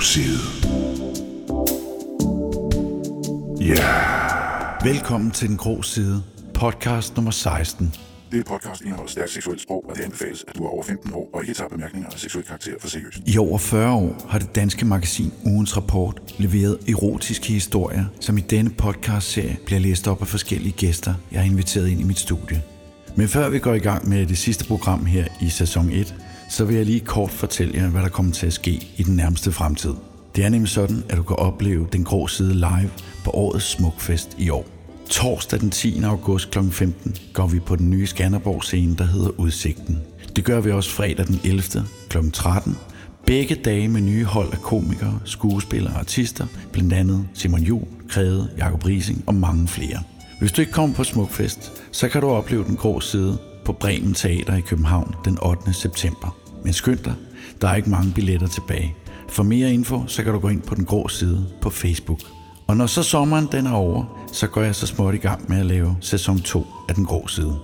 side. Ja. Yeah. Velkommen til Den Grå Side, podcast nummer 16. Det podcast indeholder stærkt seksuelt sprog, og det anbefales, at du er over 15 år og ikke tager bemærkninger af seksuel karakter for seriøst. I over 40 år har det danske magasin Ugens Rapport leveret erotiske historier, som i denne podcastserie bliver læst op af forskellige gæster, jeg har inviteret ind i mit studie. Men før vi går i gang med det sidste program her i sæson 1, så vil jeg lige kort fortælle jer, hvad der kommer til at ske i den nærmeste fremtid. Det er nemlig sådan, at du kan opleve Den Grå Side live på årets Smukfest i år. Torsdag den 10. august kl. 15 går vi på den nye Skanderborg scene, der hedder Udsigten. Det gør vi også fredag den 11. kl. 13. Begge dage med nye hold af komikere, skuespillere og artister, blandt andet Simon Jul, Krede, Jakob Rising og mange flere. Hvis du ikke kommer på Smukfest, så kan du opleve den grå side på Bremen Teater i København den 8. september. Men skynd dig, der er ikke mange billetter tilbage. For mere info, så kan du gå ind på den grå side på Facebook. Og når så sommeren den er over, så går jeg så småt i gang med at lave sæson 2 af Den Grå Side.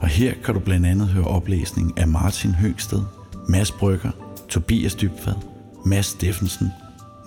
Og her kan du blandt andet høre oplæsning af Martin Høgsted, Mads Brygger, Tobias Dybfad, Mads Steffensen,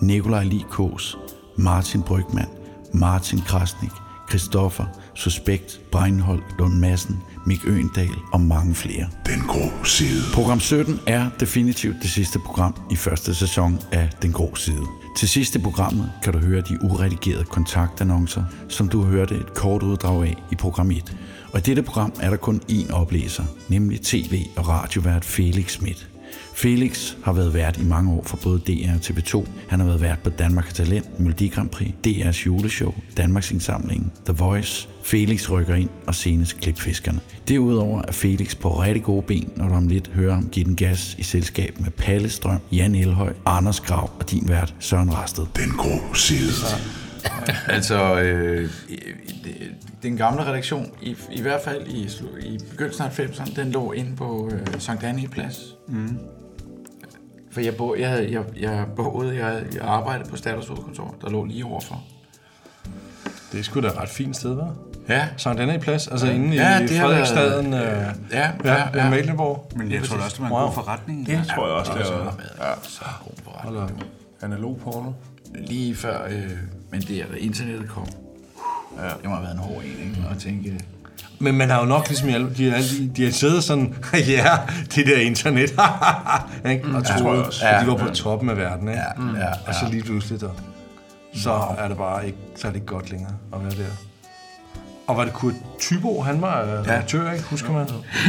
Nikolaj Likås, Martin Brygman, Martin Krasnik, Christoffer, Suspekt, Breinholt, Lund Madsen, Mik Øendal og mange flere. Den grå side. Program 17 er definitivt det sidste program i første sæson af Den Grå Side. Til sidst i programmet kan du høre de uredigerede kontaktannoncer, som du hørte et kort uddrag af i program 1. Og i dette program er der kun én oplæser, nemlig tv- og radiovært Felix Schmidt. Felix har været vært i mange år for både DR og TV2. Han har været vært på Danmark har Talent, Melodi Grand Prix, DR's juleshow, Danmarks Indsamling, The Voice, Felix rykker ind og senest Klipfiskerne. Derudover er Felix på rigtig gode ben, når du om lidt hører om Giv den gas i selskab med Palle Strøm, Jan Elhøj, Anders Grav og din vært Søren Rasted. Den grå side. Altså, øh, i- i- den gamle redaktion, i, i hvert fald i, i begyndelsen af 90'erne, den lå inde på øh, Sankt Anne Plads. Mm. For jeg, bo, jeg, jeg, jeg boede, jeg, jeg arbejdede på Staters hovedkontor, der lå lige overfor. Det er sgu da et ret fint sted, hva'? Ja, Sankt Anna i plads, altså inde Ja, i det har været- Frederiksstaden. Øh, ja, ja, ja, ja, ja. Men jeg tror da også, det var en Wow. god forretning. Det tror jeg også, det det er. har været så god forretning. Eller analog porno. Lige før, øh, men det er da internettet kom. Ja. Det må have været en hård en, ikke? Og tænke, Men man har jo nok ligesom, de, har, de, de har siddet sådan, ja, det der internet, ikke? og troet, også. at de Ja. var på toppen af verden, ikke? ja, ja, Og så lige pludselig der, så er det bare ikke, så er det ikke godt længere at være der. Og var det Kurt Tybo, han var øh, redaktør, ikke? Husker man?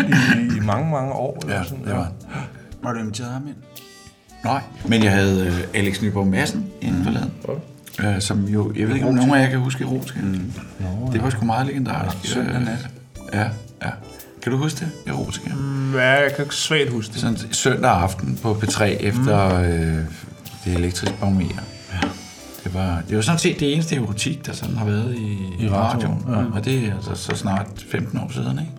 I, I mange, mange år. Eller Ja, sådan. det var han. Var du inviteret ham ind? Nej, men jeg havde øh, Alex Nyborg Madsen inden forladen. Øh, som jo, jeg ved ikke om nogen af jer kan huske Erotika. Mm. det var sgu meget legendarisk. Ja, søndag nat. Ja, ja. Kan du huske det, Erotika? Mm. Ja, jeg kan svagt huske det. Sådan søndag aften på P3 efter øh, det elektriske barometer. Ja. Det var, det var sådan set det eneste erotik, der sådan har været i, I radioen. Ja. Og det er altså så snart 15 år siden, ikke?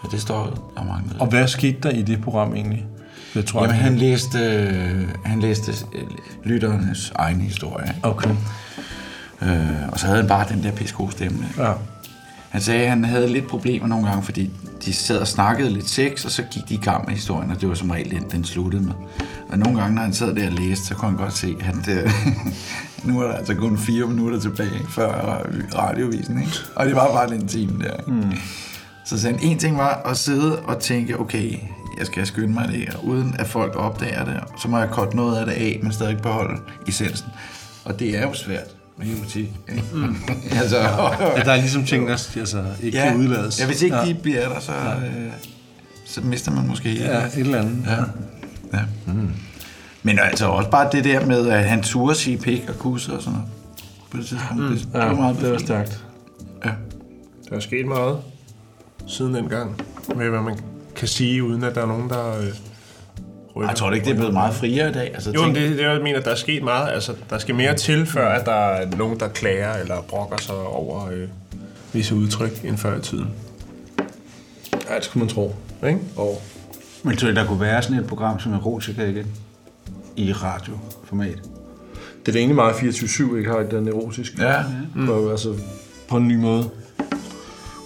Og det står der mange Og hvad skete der i det program egentlig? Jeg tror, Jamen, han læste, øh, han læste øh, lytternes egen historie. Okay. Øh, og så havde han bare den der pisse gode stemme. ikke? Ja. Han sagde, at han havde lidt problemer nogle gange, fordi de sad og snakkede lidt sex, og så gik de i gang med historien, og det var som regel den, den sluttede med. Og nogle gange, når han sad der og læste, så kunne han godt se, at det, nu er der altså kun fire minutter tilbage før radiovisen, ikke? Og det var bare den time der. Mm. Så sagde han, en ting var at sidde og tænke, okay, jeg skal skynde mig det her, uden at folk opdager det. Så må jeg korte noget af det af, men stadig beholde essensen. Og det er jo svært med ikke? Mm. altså, ja. Der er ligesom ting, der altså, ikke ja. kan udlades. Ja, hvis ikke ja. de bliver der, så, øh, så mister man måske hele. Ja, et eller andet. Ja. ja. Mm. Men altså også bare det der med, at han turde sige pik og kusse og sådan noget. På det tidspunkt. Mm. Det, det var meget det var stærkt. Ja. Der er sket meget siden dengang, med hvad man kan sige, uden at der er nogen, der øh, rykker. Jeg tror ikke, det er blevet meget friere i dag. Altså, Jo, men tænk- det, det jeg mener, der er sket meget. Altså, der skal mere til, før at der er nogen, der klager eller brokker sig over øh, visse udtryk end før i tiden. Ja, det skulle man tro. Ikke? Og Men tror der kunne være sådan et program som Erotica igen? I radioformat? det er da egentlig meget 24-7, ikke har den erotiske. Ja. Mm. Altså, på en ny måde.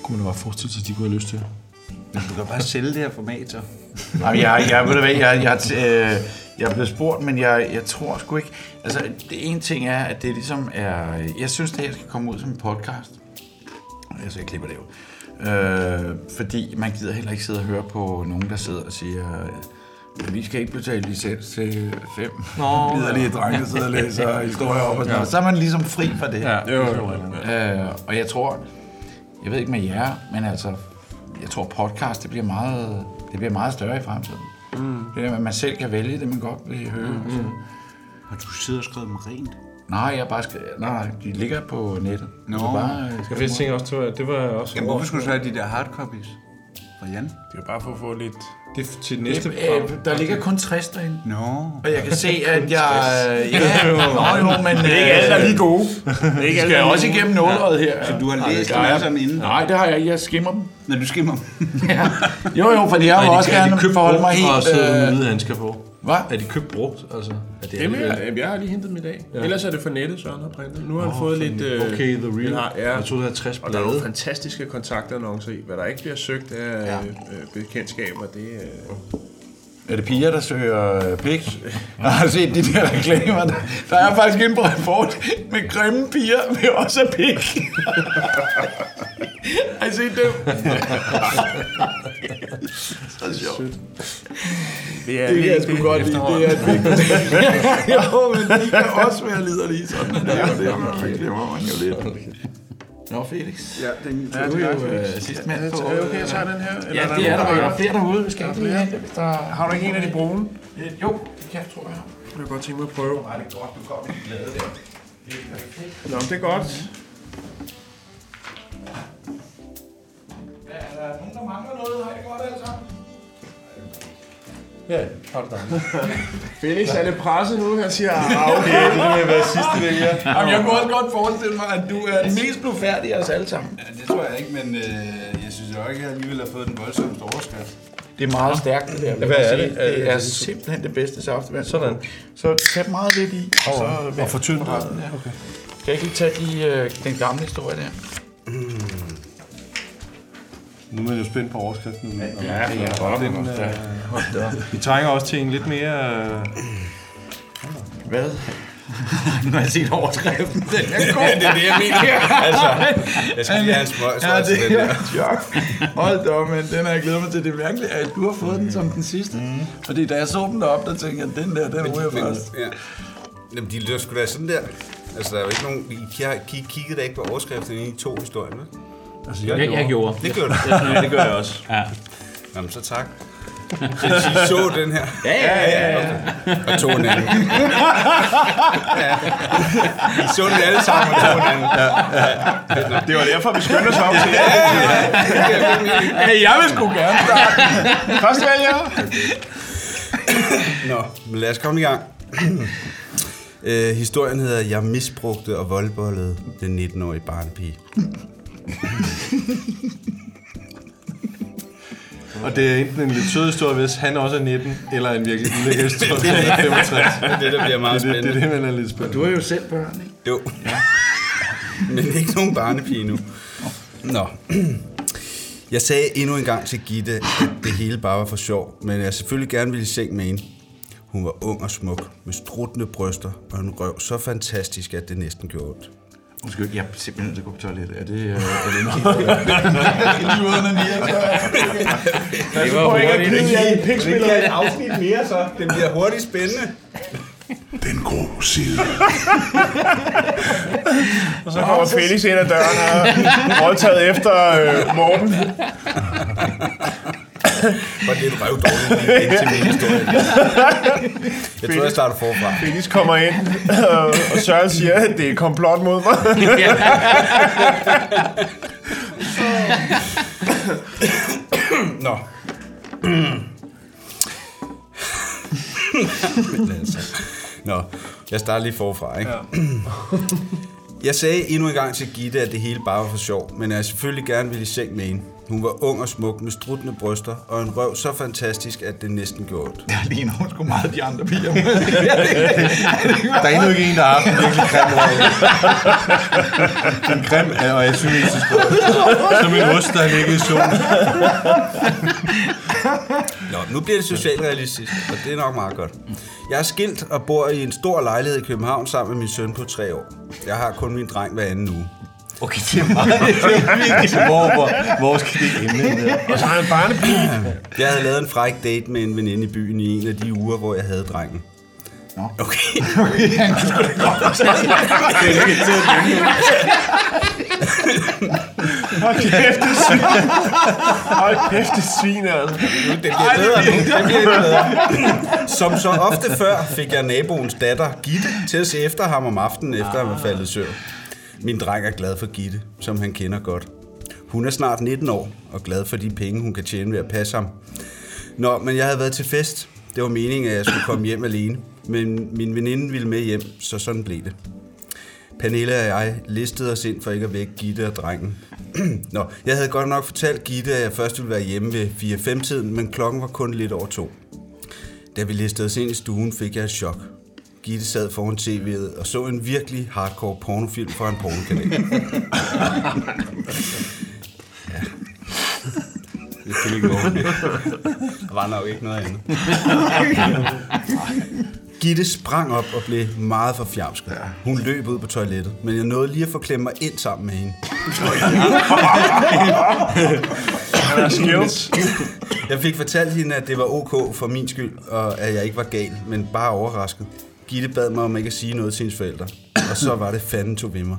Kunne man da godt forestille sig, at de kunne have lyst til. Men du kan bare sælge det her format, så. Jamen, jeg, jeg, ved du hvad, jeg, jeg, øh, Jeg er blevet spurgt, men jeg, jeg tror sgu ikke... Altså, det ene ting er, at det ligesom er... Jeg synes, det her skal komme ud som en podcast. Jeg så jeg klipper det jo. Øh, fordi man gider heller ikke sidde og høre på nogen, der sidder og siger... "Ja, Vi skal ikke betale licens til fem Nå, liderlige drenge, der sidder og læser historier op og sådan noget. Så er man ligesom fri fra det. Ja, Jo, det jo. er Øh, og jeg tror, jeg ved ikke med jer, men altså, jeg tror podcast, det bliver meget, det bliver meget større i fremtiden. Mm. Det med, at man selv kan vælge det, man godt vil høre. Mm. Så, Har du siddet og skrevet dem rent? nej, jeg bare skal, nej, nej, de ligger på nettet. Nå. Så bare, øh, Jeg vidste tænke også, det var, det var også... Jamen, hvorfor skulle du så have de der hardcopies fra Jan? Det er bare for at få lidt... Det er til næste det, program. øh, der ligger kun 60 derinde. Nå. Og jeg kan se, at jeg... øh, ja, nå, jo, men... Det er Ikke alle, der er lige gode. Det er ikke skal jeg også igennem nåleret her. Så du har læst dem er- alle sammen inden? Nej, det har jeg ikke. Jeg skimmer dem. Når du skimmer dem. Ja. Jo, jo, fordi jeg vil også gerne forholde mig og helt... sidder med Øh, på. Hvad? Er de købt brugt? Altså, er det Dem her, jeg har lige hentet dem i dag. Ja. Ellers er det for nettet, Søren har printet. Nu har han fået lidt... øh, Okay, The Real. har- ja. Jeg troede, det havde 60 Og der er nogle blade. fantastiske kontaktannoncer i. Hvad der ikke bliver søgt af ja. bekendtskaber, det er... Er det piger, der søger øh, pik? Jeg har set de der reklamer. Der, er faktisk en på rapport med grimme piger med også pik. har I set dem? Så sjovt. Det er Det kan jeg sgu godt lide. Det er et vigtigt. jo, men de kan også være liderlige. Sådan er det jo. Det er man, glemmer man jo lidt. Nå, Felix. Ja, den Ja, du er jo øh, sidst mand på. Er det okay, jeg tager den her? Eller Ja, det er der. Der er flere derude. Vi skal ikke lige der... Har du ikke en af de brune? Jo, det kan jeg, tror jeg. Jeg kunne godt tænke mig at prøve. Nej, det er godt, du kommer i glade der. Nå, det er godt. Er der nogen, der mangler noget? Har I det godt alle sammen? Ja, har du dig. Felix er lidt presset nu. Han siger, ah, okay. Det vil være sidste det her. Jamen, jeg kunne også godt forestille mig, at du er den mest blufærdige af os alle sammen. Ja, det tror jeg ikke, men øh, jeg synes jo ikke, at jeg alligevel har fået den voldsomste overskrift. Det er meget stærkt, det der. Hvad er det? Det er, det er simpelthen det bedste saftevand. Sådan. Så tag meget lidt i, og så Og for tyndt. resten der. Okay. Kan jeg ikke lige tage de, øh, den gamle historie der? Nu er man jo spændt på overskriften. Ja, det er godt. Den, øh, vi trænger også til en lidt mere... Øh, Hvad? nu har jeg set overskriften. Den er god. det er det, jeg mener. altså, jeg skal lige have en smøg, så Ja, altså, det den er der. chok. Hold da op, men den har jeg glædet mig til. Det er mærkeligt, at du har fået den som den sidste. Mm. Fordi da jeg så den derop, der tænkte jeg, den der, den ryger Men, først. ja. Jamen, de lyder sgu da sådan der. Altså, der er jo ikke nogen... I har- I kiggede da ikke på overskriften i to historier, vel? Altså, jeg, Jeg, jeg gjorde. Det gjorde du. Ja, det gør jeg også. Ja. Jamen, så tak. Så I så den her. Ja, ja, ja. ja. Og to en anden. ja. I så den alle sammen og to en anden. Ja. Det var derfor, vi skyndte os op til det. Hey, jeg vil sgu gerne starte. Først vælger. Nå, men lad os komme i gang. øh, historien hedder Jeg misbrugte og voldbollede den 19-årige barnepige. Og det er enten en lidt sød historie, hvis han også er 19, eller en virkelig ulækker historie, hvis han er 65. Det er det, der bliver meget Det, det, det er spændende. det, man er lidt spændt. Du har jo selv børn, ikke? Jo. Men ikke nogen barnepige nu. Nå. Jeg sagde endnu en gang til Gitte, at det hele bare var for sjov, men jeg selvfølgelig gerne ville i seng med hende. Hun var ung og smuk, med struttende bryster og en røv så fantastisk, at det næsten gjorde ondt. Undskyld, jeg er simpelthen nødt til at gå på toilettet. Er det, øh, er det en skal lige ud under nier. Det var hurtigt. Det kan et afsnit mere så. Det bliver hurtigt spændende. Den grå side. Og så kommer Felix ind ad døren og voldtaget efter øh, Morten. Og det et røvdårligt lige til min historie. Jeg tror, jeg starter forfra. Felix kommer ind, øh, og Søren siger, at det er komplot mod mig. Nå. Nå, jeg starter lige forfra, ikke? Ja. Jeg sagde endnu en gang til Gitte, at det hele bare var for sjov, men jeg selvfølgelig gerne ville i seng med hende. Hun var ung og smuk med struttende bryster og en røv så fantastisk, at det næsten gjorde ondt. Jeg ligner hun sgu meget de andre piger. Der er endnu ikke en, der har haft en virkelig grim røv. En grim og asymmetrisk røv. Som en ost, der ligger i solen. Nå, nu bliver det socialrealistisk, og det er nok meget godt. Jeg er skilt og bor i en stor lejlighed i København sammen med min søn på tre år. Jeg har kun min dreng hver anden uge. Okay, det er meget. Det er virkelig. Hvor, hvor, hvor skal det ende? Og så har han barnepige. Jeg havde lavet en fræk date med en veninde i byen i en af de uger, hvor jeg havde drengen. Nå. Okay. Hold kæft, det svin. Hold kæft, det svin, altså. Det bliver bedre nu. Det bliver bedre. Som så ofte før fik jeg naboens datter, Gitte, til at se efter ham om aftenen, efter han var faldet i søvn. Min dreng er glad for Gitte, som han kender godt. Hun er snart 19 år og glad for de penge, hun kan tjene ved at passe ham. Nå, men jeg havde været til fest. Det var meningen, at jeg skulle komme hjem alene. Men min veninde ville med hjem, så sådan blev det. Pernille og jeg listede os ind for ikke at vække Gitte og drengen. Nå, jeg havde godt nok fortalt Gitte, at jeg først ville være hjemme ved 4-5-tiden, men klokken var kun lidt over to. Da vi listede os ind i stuen, fik jeg et chok. Gitte sad foran tv'et og så en virkelig hardcore pornofilm fra en pornokanal. ja. Det kan ikke gå. Der var nok ikke noget andet. Gitte sprang op og blev meget forfjamsket. Hun løb ud på toilettet, men jeg nåede lige at forklemme mig ind sammen med hende. Han er. Jeg fik fortalt hende, at det var ok for min skyld, og at jeg ikke var gal, men bare overrasket. Gitte bad mig om ikke at sige noget til hendes forældre, og så var det fanden tog ved mig.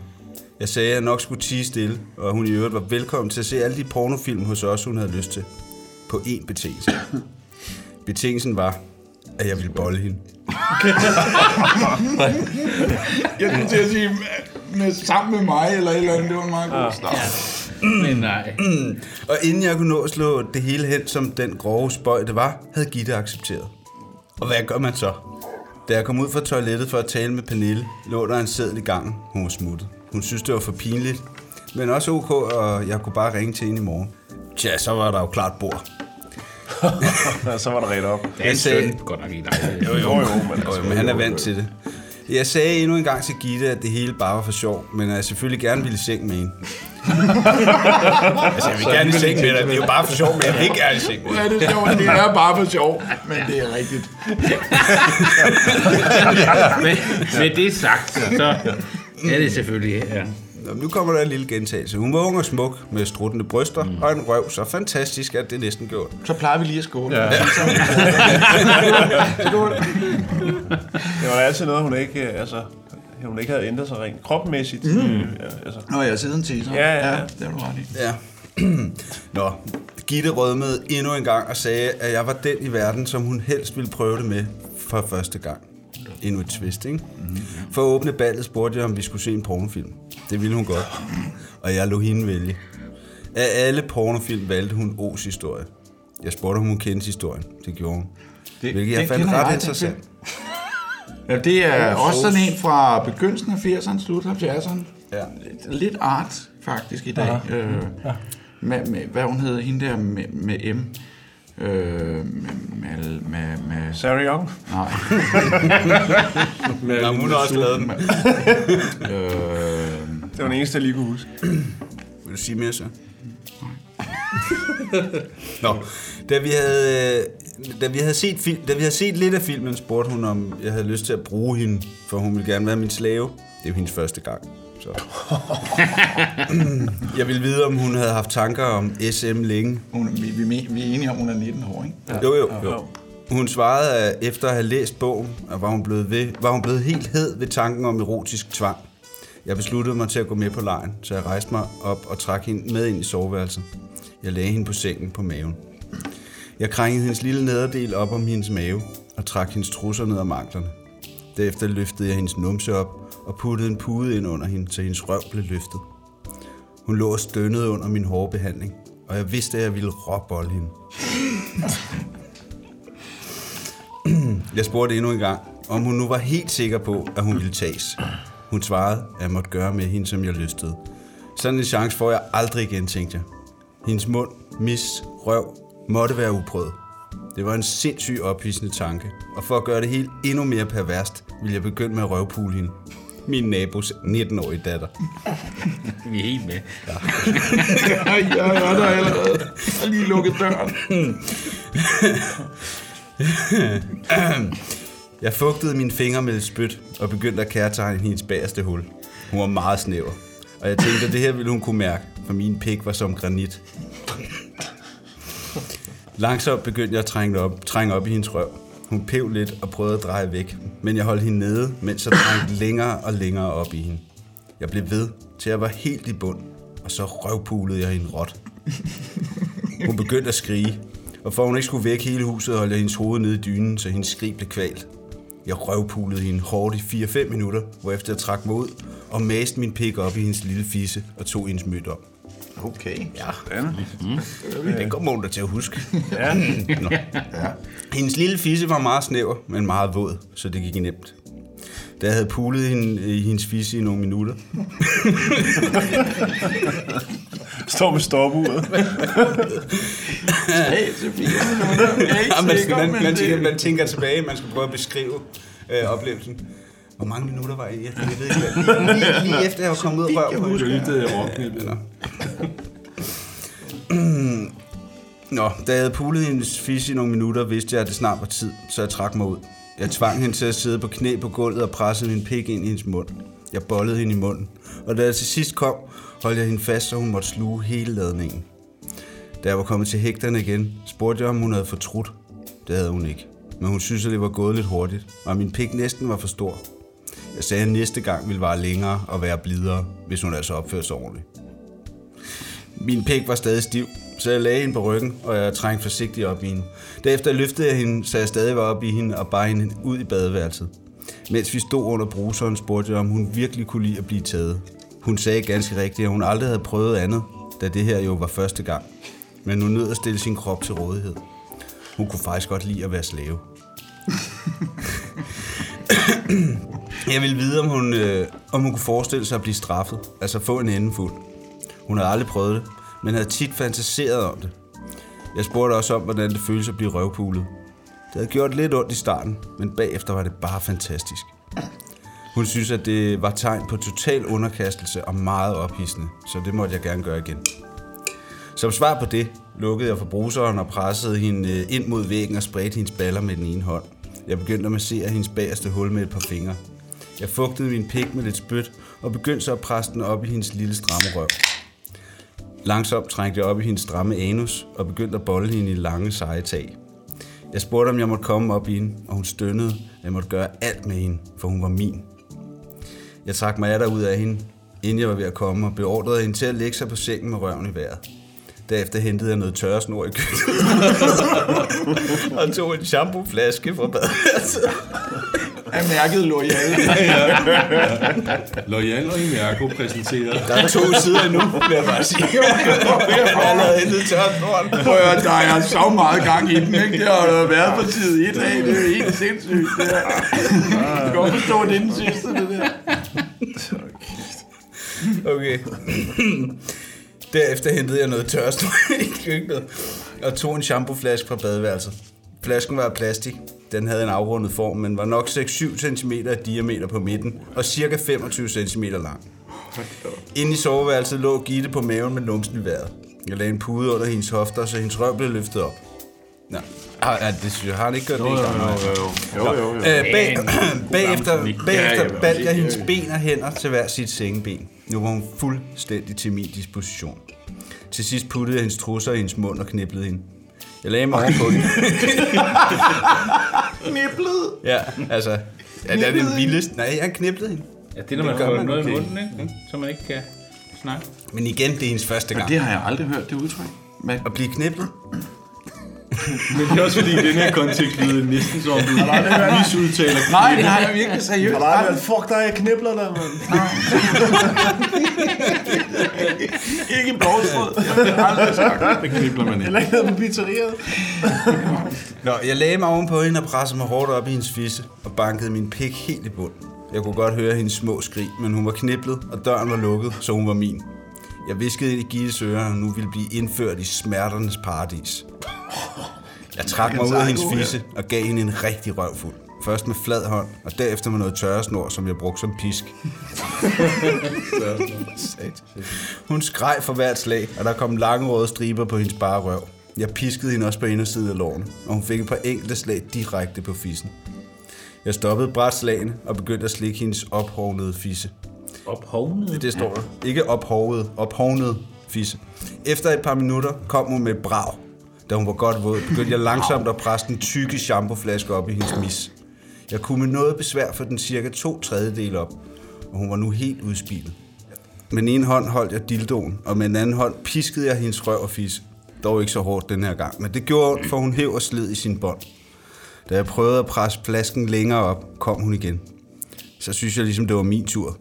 Jeg sagde, at jeg nok skulle tige stille, og hun i øvrigt var velkommen til at se alle de pornofilm hos os, hun havde lyst til. På én betingelse. Betingelsen var, at jeg ville bolle hende. Jeg skulle til at sige, med, sammen med mig, eller et eller andet, det var en meget god start. Men nej. Og inden jeg kunne nå at slå det hele hen, som den grove spøj det var, havde Gitte accepteret. Og hvad gør man så? Da jeg kom ud fra toilettet for at tale med Pernille, lå der en seddel i gangen. Hun var smuttet. Hun synes, det var for pinligt. Men også ok, og jeg kunne bare ringe til hende i morgen. Tja, så var der jo klart bord. Ja, så var der ret op. Det er en Jeg sagde-. Godt nok ikke dig. Jo, jo, jo. Men Jo, men han er vant til det. Jeg sagde endnu en gang til Gitte, at det hele bare var for sjov, men at jeg selvfølgelig gerne ville i seng med hende. altså, jeg vil gerne i seng med dig. Det er jo bare for sjov, men jeg vil gerne i seng med dig. Ja, det er sjovt. Det er bare for sjov, men det er rigtigt. Men med det sagt, så er det selvfølgelig... Ja. Nå, nu kommer der en lille gentagelse. Hun var ung og smuk, med struttende bryster mm. og en røv så fantastisk, at det næsten gjorde. Så plejer vi lige at skåle. Ja. Det var da altid noget, hun ikke, øh, altså, hun ikke havde ændret sig rent kropmæssigt. Mm. Øh, ja, altså. Nå, jeg sidder en teaser. Ja, ja, ja. det har du ret i. Ja. Nå, Gitte rødmede endnu en gang og sagde, at jeg var den i verden, som hun helst ville prøve det med for første gang. Endnu et twist, ikke? For at åbne ballet spurgte jeg, om vi skulle se en pornofilm. Det ville hun godt. Og jeg lå hende vælge. Af alle pornofilm valgte hun O's historie. Jeg spurgte, om hun kendte historien. Det gjorde hun. Det, Hvilket jeg fandt ret jeg, interessant. Ja, det er også sådan en fra begyndelsen af 80'erne, slut 70'erne. Ja. Lidt, lidt art, faktisk, i dag. Ja. Øh, med, med, hvad hun hedder, hende der med, med M. Øh, med, med, med, med, Sarah Young. nej. Nå, hun har også lavet den. øh, Det var den eneste, jeg lige kunne huske. Vil du sige mere så? Nå, da vi havde, da vi havde, set, da vi havde set lidt af filmen, spurgte hun, om jeg havde lyst til at bruge hende, for hun ville gerne være min slave. Det er jo hendes første gang. Så. jeg ville vide, om hun havde haft tanker om SM længe. hun, vi, vi, vi, vi er enige om, hun er 19 år, ikke? Ja. Jo, jo, jo. Hun svarede, at efter at have læst bogen, at var hun, blevet ved, var hun blevet helt hed ved tanken om erotisk tvang. Jeg besluttede mig til at gå med på lejen, så jeg rejste mig op og trak hende med ind i soveværelset. Jeg lagde hende på sengen på maven. Jeg krængede hendes lille nederdel op om hendes mave og trak hendes trusser ned om anklerne. Derefter løftede jeg hendes numse op og puttede en pude ind under hende, så hendes røv blev løftet. Hun lå og stønnede under min hårde behandling, og jeg vidste, at jeg ville råbolle hende. Jeg spurgte endnu en gang, om hun nu var helt sikker på, at hun ville tages. Hun svarede, at jeg måtte gøre med hende, som jeg lystede. Sådan en chance får jeg aldrig igen, tænkte jeg. Hendes mund, mis, røv måtte være uprøvet. Det var en sindssyg ophidsende tanke, og for at gøre det helt endnu mere perverst, ville jeg begynde med at røvpule hende. Min nabos 19-årige datter. Vi er helt med. Ja, jeg er der allerede. Jeg har lige lukket døren. Jeg fugtede mine fingre med et spyt og begyndte at kærtegne hendes bagerste hul. Hun var meget snæver, og jeg tænkte, at det her ville hun kunne mærke, for min pik var som granit. Langsomt begyndte jeg at trænge op, trænge op i hendes røv. Hun pev lidt og prøvede at dreje væk, men jeg holdt hende nede, mens jeg trængte længere og længere op i hende. Jeg blev ved, til jeg var helt i bund, og så røvpulede jeg hende råt. Hun begyndte at skrige, og for hun ikke skulle væk hele huset, holdt jeg hendes hoved nede i dynen, så hendes skrig blev kvalt. Jeg røvpulede hende hårdt i 4-5 minutter, hvorefter jeg trak mig ud og maste min pik op i hendes lille fisse og tog hendes mødt op. Okay. Ja, mm. den går måneder til at huske. Ja. Nå. Ja. Hendes lille fisse var meget snæver, men meget våd, så det gik nemt. Da jeg havde pulet hende i hendes fisse i nogle minutter, Står med stopuret. Ja, man, man, man, tænker, man tænker tilbage, man skal prøve at beskrive øh, oplevelsen. Hvor mange minutter var I? Jeg ved ikke, lige, lige, efter jeg var kommet ud af røven. Jeg lyttede rocknippet. Nå, da jeg havde pulet hendes fisk i nogle minutter, vidste jeg, at det snart var tid, så jeg trak mig ud. Jeg tvang hende til at sidde på knæ på gulvet og pressede min pik ind i hendes mund. Jeg bollede hende i munden, og da jeg til sidst kom, holdt jeg hende fast, så hun måtte sluge hele ladningen. Da jeg var kommet til hægterne igen, spurgte jeg, om hun havde fortrudt. Det havde hun ikke. Men hun synes, at det var gået lidt hurtigt, og min pik næsten var for stor. Jeg sagde, at næste gang ville vare længere og være blidere, hvis hun altså opførte sig ordentligt. Min pæk var stadig stiv, så jeg lagde hende på ryggen, og jeg trængte forsigtigt op i hende. Derefter løftede jeg hende, så jeg stadig var oppe i hende og bar hende ud i badeværelset. Mens vi stod under bruseren, spurgte jeg, om hun virkelig kunne lide at blive taget. Hun sagde ganske rigtigt, at hun aldrig havde prøvet andet, da det her jo var første gang. Men hun nød at stille sin krop til rådighed. Hun kunne faktisk godt lide at være slave. Jeg ville vide, om hun, øh, om hun kunne forestille sig at blive straffet, altså få en endefuld. Hun havde aldrig prøvet det, men havde tit fantaseret om det. Jeg spurgte også om, hvordan det føles at blive røvpulet. Det havde gjort lidt ondt i starten, men bagefter var det bare fantastisk. Hun synes, at det var tegn på total underkastelse og meget ophidsende, så det måtte jeg gerne gøre igen. Som svar på det, lukkede jeg for bruseren og pressede hende øh, ind mod væggen og spredte hendes baller med den ene hånd. Jeg begyndte at massere hendes bagerste hul med et par fingre. Jeg fugtede min pik med lidt spyt og begyndte så at presse den op i hendes lille stramme røv. Langsomt trængte jeg op i hendes stramme anus og begyndte at bolle hende i lange seje tag. Jeg spurgte, om jeg måtte komme op i hende, og hun stønnede, at jeg måtte gøre alt med hende, for hun var min. Jeg trak mig af ud af hende, inden jeg var ved at komme, og beordrede hende til at lægge sig på sengen med røven i vejret. Derefter hentede jeg noget tørresnor i køkkenet og tog en shampooflaske fra badeværelset. Er mærket loyal. Loyal og Imerco præsenteret. Der er to sider endnu, vil jeg bare sige. Jeg har allerede hentet tørresnoren. Prøv at der er så meget gang i den, ikke? Det har der været på tid 1 af. Det er helt sindssygt, det her. Jeg kan godt forstå, at det er den sidste, det der. Okay. Derefter hentede jeg noget tørresnor i køkkenet og tog en shampooflaske fra badeværelset. Flasken var af plastik. Den havde en afrundet form, men var nok 6-7 cm i diameter på midten og cirka 25 cm lang. Inde i soveværelset lå Gitte på maven med numsen i vejret. Jeg lagde en pude under hendes hofter, så hendes røv blev løftet op. Nå, ah, ja, det synes jeg, har han ikke gjort det i gang? Jo, jo, jo. Øh, bag, bagefter, bagefter bandt jeg hendes ben og hænder til hver sit sengeben. Nu var hun fuldstændig til min disposition. Til sidst puttede jeg hendes trusser i hendes mund og kniblede hende. Jeg lagde mig ovenpå hende. Niblet. Ja, altså... Ja, det er det vildeste. Nej, jeg kniblede hende. Ja, det er, når man gør får noget okay. i munden, ikke? så man ikke kan snakke. Men igen, det er hendes første gang. Det har jeg aldrig hørt, det udtryk. Men At blive kniblet? Men det er også fordi, i den her kontekst lyder det næsten som, om du misudtaler nej, det har jeg virkelig seriøst. Nej, men fuck dig, jeg knibler dig, mand. Ikke en blovstrød. Jeg har aldrig sagt. Det knibler man ikke. Eller ikke noget på pizzeriet. Nå, jeg lagde mig ovenpå hende og pressede mig hårdt op i hendes fisse og bankede min pik helt i bund. Jeg kunne godt høre hendes små skrig, men hun var kniblet, og døren var lukket, så hun var min. Jeg viskede i Gittes ører, at hun nu ville blive indført i smerternes paradis. Jeg trak mig ud af hendes fisse og gav hende en rigtig røvfuld. Først med flad hånd, og derefter med noget tørresnor, som jeg brugte som pisk. Hun skreg for hvert slag, og der kom lange røde striber på hendes bare røv. Jeg piskede hende også på indersiden af lårene, og hun fik et par enkelte slag direkte på fissen. Jeg stoppede bræt slagene og begyndte at slikke hendes ophovnede fisse. Ophovnet? Det står der. Ikke ophovet, ophovnet fisse. Efter et par minutter kom hun med et brag. Da hun var godt våd, begyndte jeg langsomt at presse den tykke shampooflaske op i hendes mis. Jeg kunne med noget besvær få den cirka to tredjedel op, og hun var nu helt udspillet. Med den ene hånd holdt jeg dildoen, og med den anden hånd piskede jeg hendes røv og fisse. Dog ikke så hårdt den her gang, men det gjorde ondt, for hun hæv og sled i sin bånd. Da jeg prøvede at presse flasken længere op, kom hun igen. Så synes jeg ligesom, det var min tur.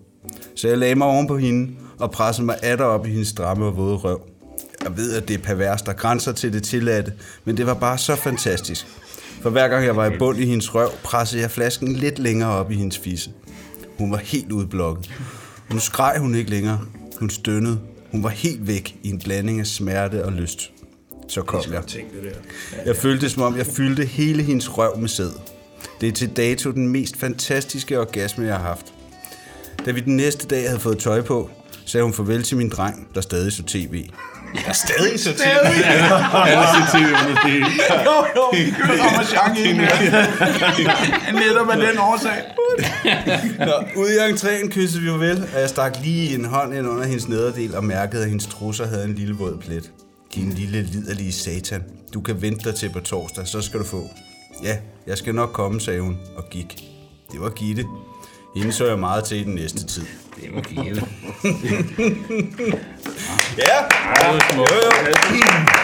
Så jeg lagde mig oven på hende og pressede mig atter op i hendes stramme og våde røv. Jeg ved, at det er pervers, der grænser til det tilladte, men det var bare så fantastisk. For hver gang jeg var i bund i hendes røv, pressede jeg flasken lidt længere op i hendes fisse. Hun var helt udblokket. Nu skreg hun ikke længere. Hun stønnede. Hun var helt væk i en blanding af smerte og lyst. Så kom jeg. Jeg følte som om, jeg fyldte hele hendes røv med sæd. Det er til dato den mest fantastiske orgasme, jeg har haft. Da vi den næste dag havde fået tøj på, sagde hun farvel til min dreng, der stadig så tv. Jeg er stadig så til. Alle ser tv det hele. Jo, jo, Ramachan i Netop af den årsag. Nå, ude i entréen kyssede vi farvel, og jeg stak lige en hånd ind under hendes nederdel og mærkede, at hendes trusser havde en lille våd plet. Din lille liderlige satan. Du kan vente dig til på torsdag, så skal du få. Ja, jeg skal nok komme, sagde hun, og gik. Det var Gitte. Hende så jeg meget til i den næste tid. Det var Gitte. Ja, Det var smukt. det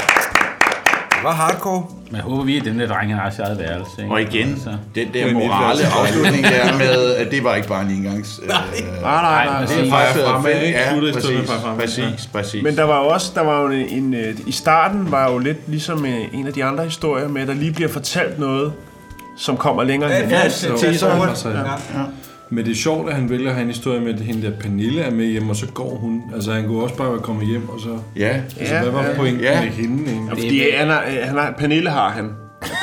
var hardcore. Men jeg håber vi, at den der dreng har sit eget værelse. Ikke? Og igen, Altså. den der morale afslutning der med, at det var ikke bare en engangs... Øh, Nej, nej, nej. men Det er det faktisk fremad, ikke? ja, præcis, præcis, præcis. Men der var jo også, der var jo en, en øh, i starten var jo lidt ligesom øh, en af de andre historier med, at der lige bliver fortalt noget, som kommer længere hen. Ja, Så- til teaseren. Altså, ja. Men det er sjovt, at han vælger at have en historie med, at hende der Pernille er med hjem, og så går hun. Altså, han kunne også bare være kommet hjem, og så... Ja, Altså, hvad var pointen Ja. med hende egentlig? Fordi han har, øh, han har, Pernille har han.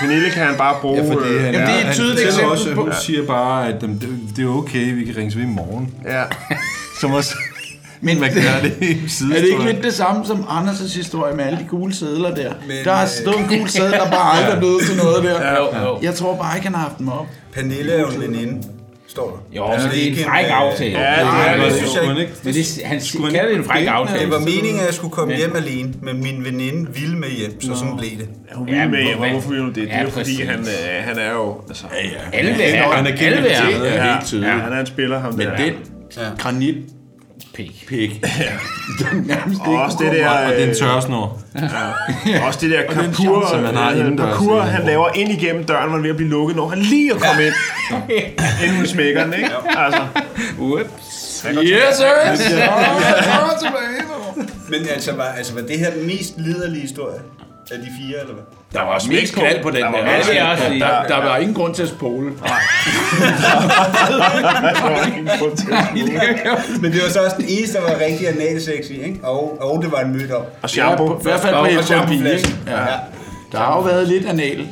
Pernille kan han bare bruge. Ja, fordi øh, han, Jamen, det er et han tydeligt fortæller eksempel også, på- hun siger bare, at jamen, det, det er okay, vi kan ringes ved i morgen. ja. Som også... Men Man kan det i er det ikke lidt det samme som Anders' historie med alle de gule sædler der? Men, der har øh, stået en gul sædel, der bare aldrig er blevet til noget der. Jo, jo. Jeg tror bare ikke, han har haft dem op. Pernille er jo en veninde, står der. Jo, men det er en ikke fræk øh, aftale. Ja, Ja, det er det synes jeg ikke. men det, han kalder det en fræk aftale. Det var meningen, at jeg skulle komme hjem alene, men min veninde ville med hjem, så sådan blev det. Hun Ja, med men hjem, hvorfor vil hun det? Det Ja, er jo fordi, han, øh, han er jo... Altså, Alle vil have. Han er kendt Alle ja, ja, han er en spiller, ham Men der. den granit Pik. pik. Den Og også det der... Og det er en øh, tørresnor. Også det der kapur, som man har øh, indendørs parkour, i han den laver ind igennem døren, han er ved at blive lukket, når han lige er kommet ind. Inden hun smækker den, ikke? Altså, Ups. Yes, sir! Er. Men altså var, altså, var det her den mest liderlige historie af de fire, eller hvad? Der var også mest knald på den der. Ja, det er også lige. Der, der var ingen grund til at spole. Men det var så også den eneste, der var rigtig analsexy, ikke? Og, og det var en mødt op. og shampoo. I hvert fald på shampooflaske. Ja. Der har jo været lidt anal.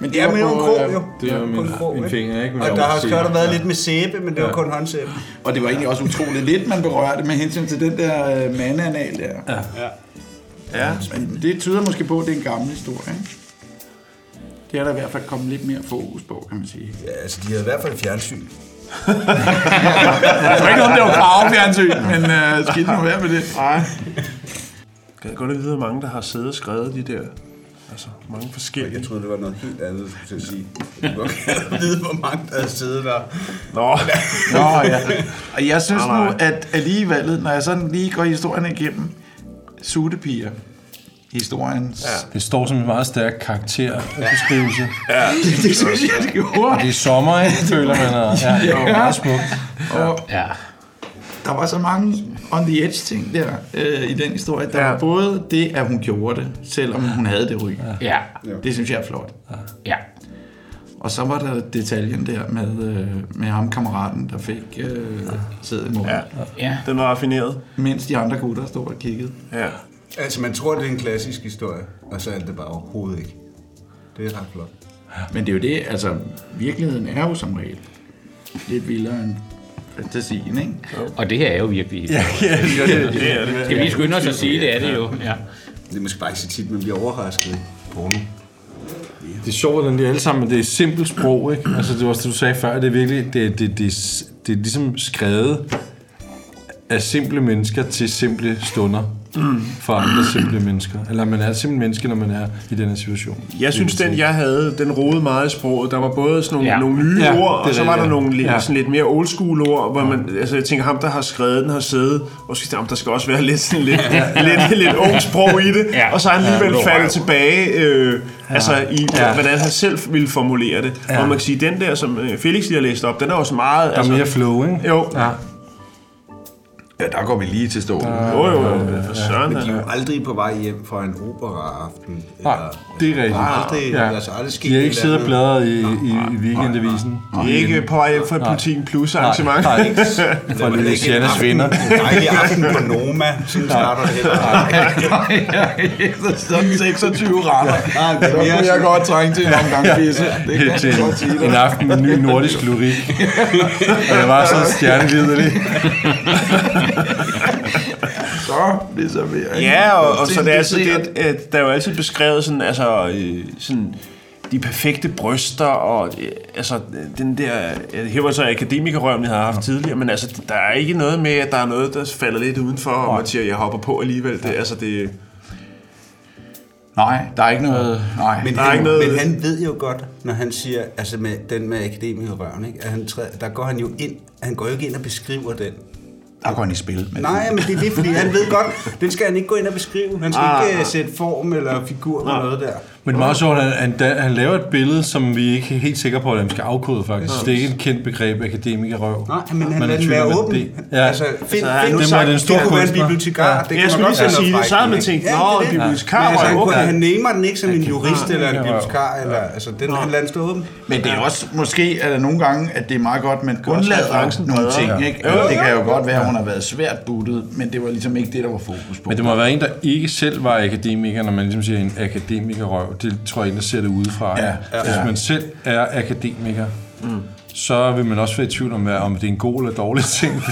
Men det Ja, var men det var en på, krog, øh, jo. Det er Kun min, krog, min finger, ikke? Men Og der har også godt været lidt med sæbe, men det var kun håndsæbe. Og det var egentlig også utroligt lidt, man berørte med hensyn til den der øh, mandeanal der. Ja. Men det tyder måske på, at det er en gammel historie, ikke? Det er der i hvert fald kommet lidt mere fokus på, kan man sige. Ja, altså, de havde i hvert fald fjernsyn. Jeg tror ikke, om det var kravfjernsyn, men uh, skidt nu være med det. Nej. Jeg kan godt vide, hvor mange, der har siddet og skrevet de der... Altså, mange forskellige. Jeg troede, det var noget helt andet, skulle at sige. Jeg kunne vide, hvor mange der havde siddet der. Nå, Nå, ja. Og jeg synes nu, at alligevel, når jeg sådan lige går historien igennem, Sutepiger, historien, ja. Det står som en meget stærk karakterbeskrivelse. det synes jeg, det gjorde. Det er sommer, ikke? Føler man. Og, ja, det er jo meget smukt. Og Ja. der var så mange on the edge ting der øh, i den historie. Der Ja. var både det, at hun gjorde det, selvom hun havde det ryg. Ja. Det synes jeg er flot. Ja. Og så var der detaljen der med, øh, med ham kammeraten, der fik øh, sædet i munden. Ja. Ja. Den var raffineret. Mens de andre gutter stod og kiggede. Ja. Altså, man tror, det er en klassisk historie, og så er det bare overhovedet ikke. Det er ret flot. Men det er jo det, altså virkeligheden er jo som regel lidt vildere end fantasien, ikke? Og det her er jo virkelig... Ja, ja, det, Det er det. Skal vi skynde os at sige, det er det jo. Ja. Det er måske bare ikke så tit, man bliver overrasket i porno. det er sjovt, hvordan de alle sammen, men det er simpelt sprog, ikke? Altså, det var også det, du sagde før, det er virkelig, det, det, det, det er ligesom skrevet af simple mennesker til simple stunder for andre simple mennesker. Eller man er et simpelt menneske, når man er i den her situation. Jeg synes, den jeg havde, den rodede meget i sproget. Der var både sådan nogle, Ja. ja. nogle nye Ja, ja, ord, er og så var der ja. nogle lidt, Ja. sådan lidt mere old school ord, hvor man, altså jeg tænker, ham der har skrevet den, har siddet, og så der skal også være lidt, sådan lidt, lidt, lidt ung sprog i det, Ja. og så har han alligevel Ja. faldet tilbage, øh, altså i, Ja. ja. hvordan han selv ville formulere det. Ja. Ja. Og man kan sige, den der, som øh, Felix lige har læst op, den er også meget... Der er mere flow, ikke? Jo, Ja. Ja, der går vi lige til stolen. jo, jo, jo, for søren. Men de er jo aldrig på vej hjem fra en operaaften. Nej, det er rigtigt. Aldrig, Ja. altså aldrig sket De har ikke siddet og bladret i, i, i weekendavisen. De er ikke på vej hjem fra et Politiken Plus arrangement. Nej, nej. Shannas aften- venner. En dejlig aften på Noma. Sådan starter det heller. Sådan 26 retter. Nej, er Så mere kunne jeg godt trænge til en omgang pisse. Det kan jeg godt sige en aften med ny nordisk lyrik. Og jeg var så stjernevidelig. Så, er så mere. Ja, og, og så det er dessert. det, at der er jo altid beskrevet sådan, altså, øh, sådan de perfekte bryster, og øh, altså, den der, ja, her var så akademikerrøven, jeg havde haft tidligere, men altså, der er ikke noget med, at der er noget, der falder lidt udenfor, og man siger, jeg hopper på alligevel. Det, altså, det, Nej, der er ikke noget... Nej. Men Der er han, ikke noget- men han ved jo godt, når han siger, altså med den med akademikerrøven, ikke? At han træder, der går han jo ind, han går jo ikke ind og beskriver den. Der går han i spil. Men Nej, men det er det, fordi han ved godt, den skal han ikke gå ind og beskrive. Han skal Ah. ikke uh, sætte form eller figur eller noget der. Men det er meget sjovt, at han, han, han laver et billede, som vi ikke er helt sikre på, at han skal afkode faktisk. Det er ikke et kendt begreb, akademikerrøv. Nej, men han lader den være åben. det. Ja. Altså, find, Altså, find, nu det, det, det en stor kunne være en bibliotekar. Ja. Det jeg skulle lige sige det, så havde man tænkt, nå, Ja, en det det. bibliotekar Men altså, okay. han namer den ikke som en jurist eller en Ja. bibliotekar. Eller, altså, den, han lader den stå åben. Men det er også måske, er der nogle gange, at det er meget godt, man undlader nogle ting. Ja. Ikke? Altså, det kan jo godt være, at hun har været svært buttet, men det var ligesom ikke det, der var fokus på. Men det må være en, der ikke selv var akademiker, når man ligesom siger en akademikerrøv. Det tror jeg en, der ser det udefra. Ja, ja. Hvis man selv er akademiker, mm. så vil man også være i tvivl om, hvad- om det er en god eller dårlig ting.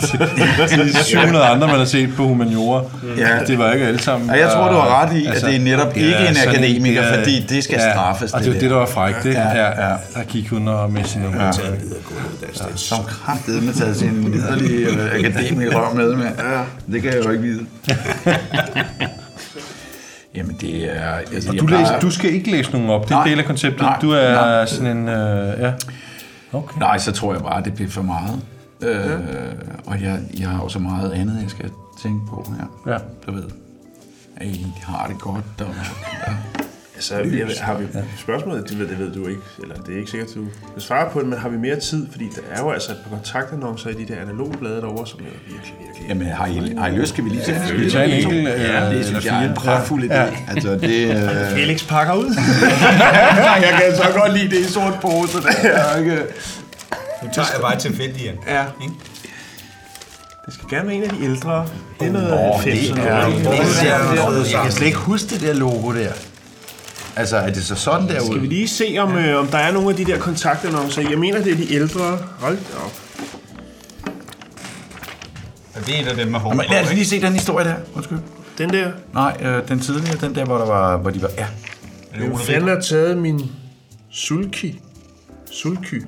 De 700 andre, man har set på humaniora, Ja. det var ikke alle sammen. Og jeg tror, du har ret i, at Altså, det er netop ikke en sådan akademiker, ja, fordi det skal ja, straffes, Og det det var det, der var frækt, ikke? Ja, Ja, ja. ja. Der gik hun og med sin ja. Som kraftedeme taget sin liderlige øh, akademiker med, med. Ja. Det kan jeg jo ikke vide. Jamen, det er... Altså, jeg Du, plejer- læser, du skal ikke læse nogen op. Det er Nej. en del af konceptet. Nej. Du er Nej. sådan en... Øh, ja. Okay. Nej, så tror jeg bare, det bliver for meget. Øh, og jeg, jeg har jo så meget andet, jeg skal tænke på her. Ja. Du ved, at I har det godt. Og, ja. Altså, jeg, har vi spørgsmålet, det ved, det ved du ikke, eller det er ikke sikkert, du vil svare på det, men har vi mere tid? Fordi der er jo altså et par kontaktannoncer i de der analoge blade derovre, som er virkelig, virkelig... Jamen, har I, har I lyst? Skal vi lige tage vi tage en enkelt? Ja, det eller synes jeg er en fire? pragtfuld idé. Ja. Altså, det... Øh... Felix pakker ud. jeg kan så godt lide det i sort pose. Det er ikke... Nu tager jeg bare tilfældigt igen. Ja. Det skal gerne være en af de ældre. Det er noget Åh, 90'erne. det er- noget. det er- Jeg kan slet ikke huske det der logo der. Altså, er det så sådan der Skal vi lige se, om, øh, om der er nogle af de der kontaktannoncer? Jeg mener, det er de ældre. Hold da op. Og det er et af dem med hår Jamen, lad os lige se den historie der. Undskyld. Den der. Nej, øh, den tidligere, den der, hvor, der var, hvor de var... Ja. Hvem fanden har taget min sulky? Sulky.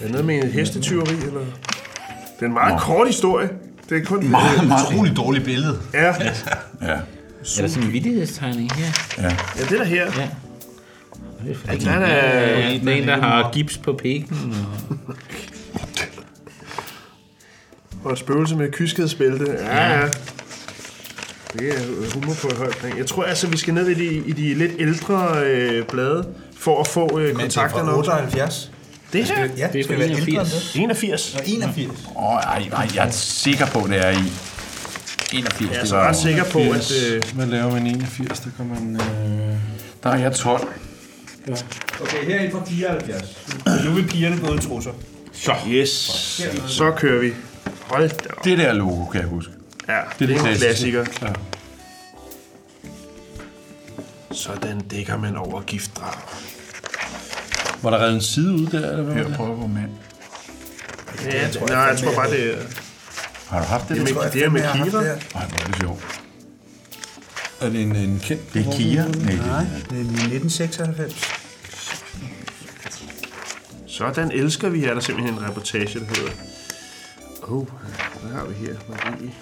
Er det noget med en hestetyveri, eller? Det er en meget kort historie. Det er kun... Meget, meget Utroligt dårligt billede. Ja, Ja. Er der sådan en vittighedstegning her? ja. ja det er der her. Ja. Den er... Ja, det er en, der har gips på pikken. Og... Og et spøgelse med kyskhedsbælte. Ja, ja. Det er humor på et højt plan. Jeg tror altså, vi skal ned i de, i de lidt ældre øh, blade, for at få øh, Men det er fra kontaktannoncer. 78. Det her? Ja, Det er skal fra være ældre end 81. det. 81. Og 81. Åh, ej, nej, jeg er sikker på, det er i 81. Jeg er det så var ret sikker på, at... 80. Øh, Hvad laver man i 81? Der kan man... Øh... Der er jeg 12. Okay, her er fra 74. Nu vil pigerne gå i trusser. Så. Yes. Så kører vi. Hold da op. Det der logo, kan jeg huske. Ja, det er en klassiker. Ja. Sådan dækker man over giftdrag. Var der revet en side ud der, eller hvad var Hør, det? prøv at gå med. Ja, jeg tror, nej, jeg tror bare, det er... Har du haft det? Det er med, det er med kiver. Nej, hvor er det sjovt. Er det en, en kendt? Det er Kia. Nej, det Nej, er det er 1996. Sådan elsker vi her. Der er simpelthen en reportage, der hedder... Oh, hvad har vi her? Marie.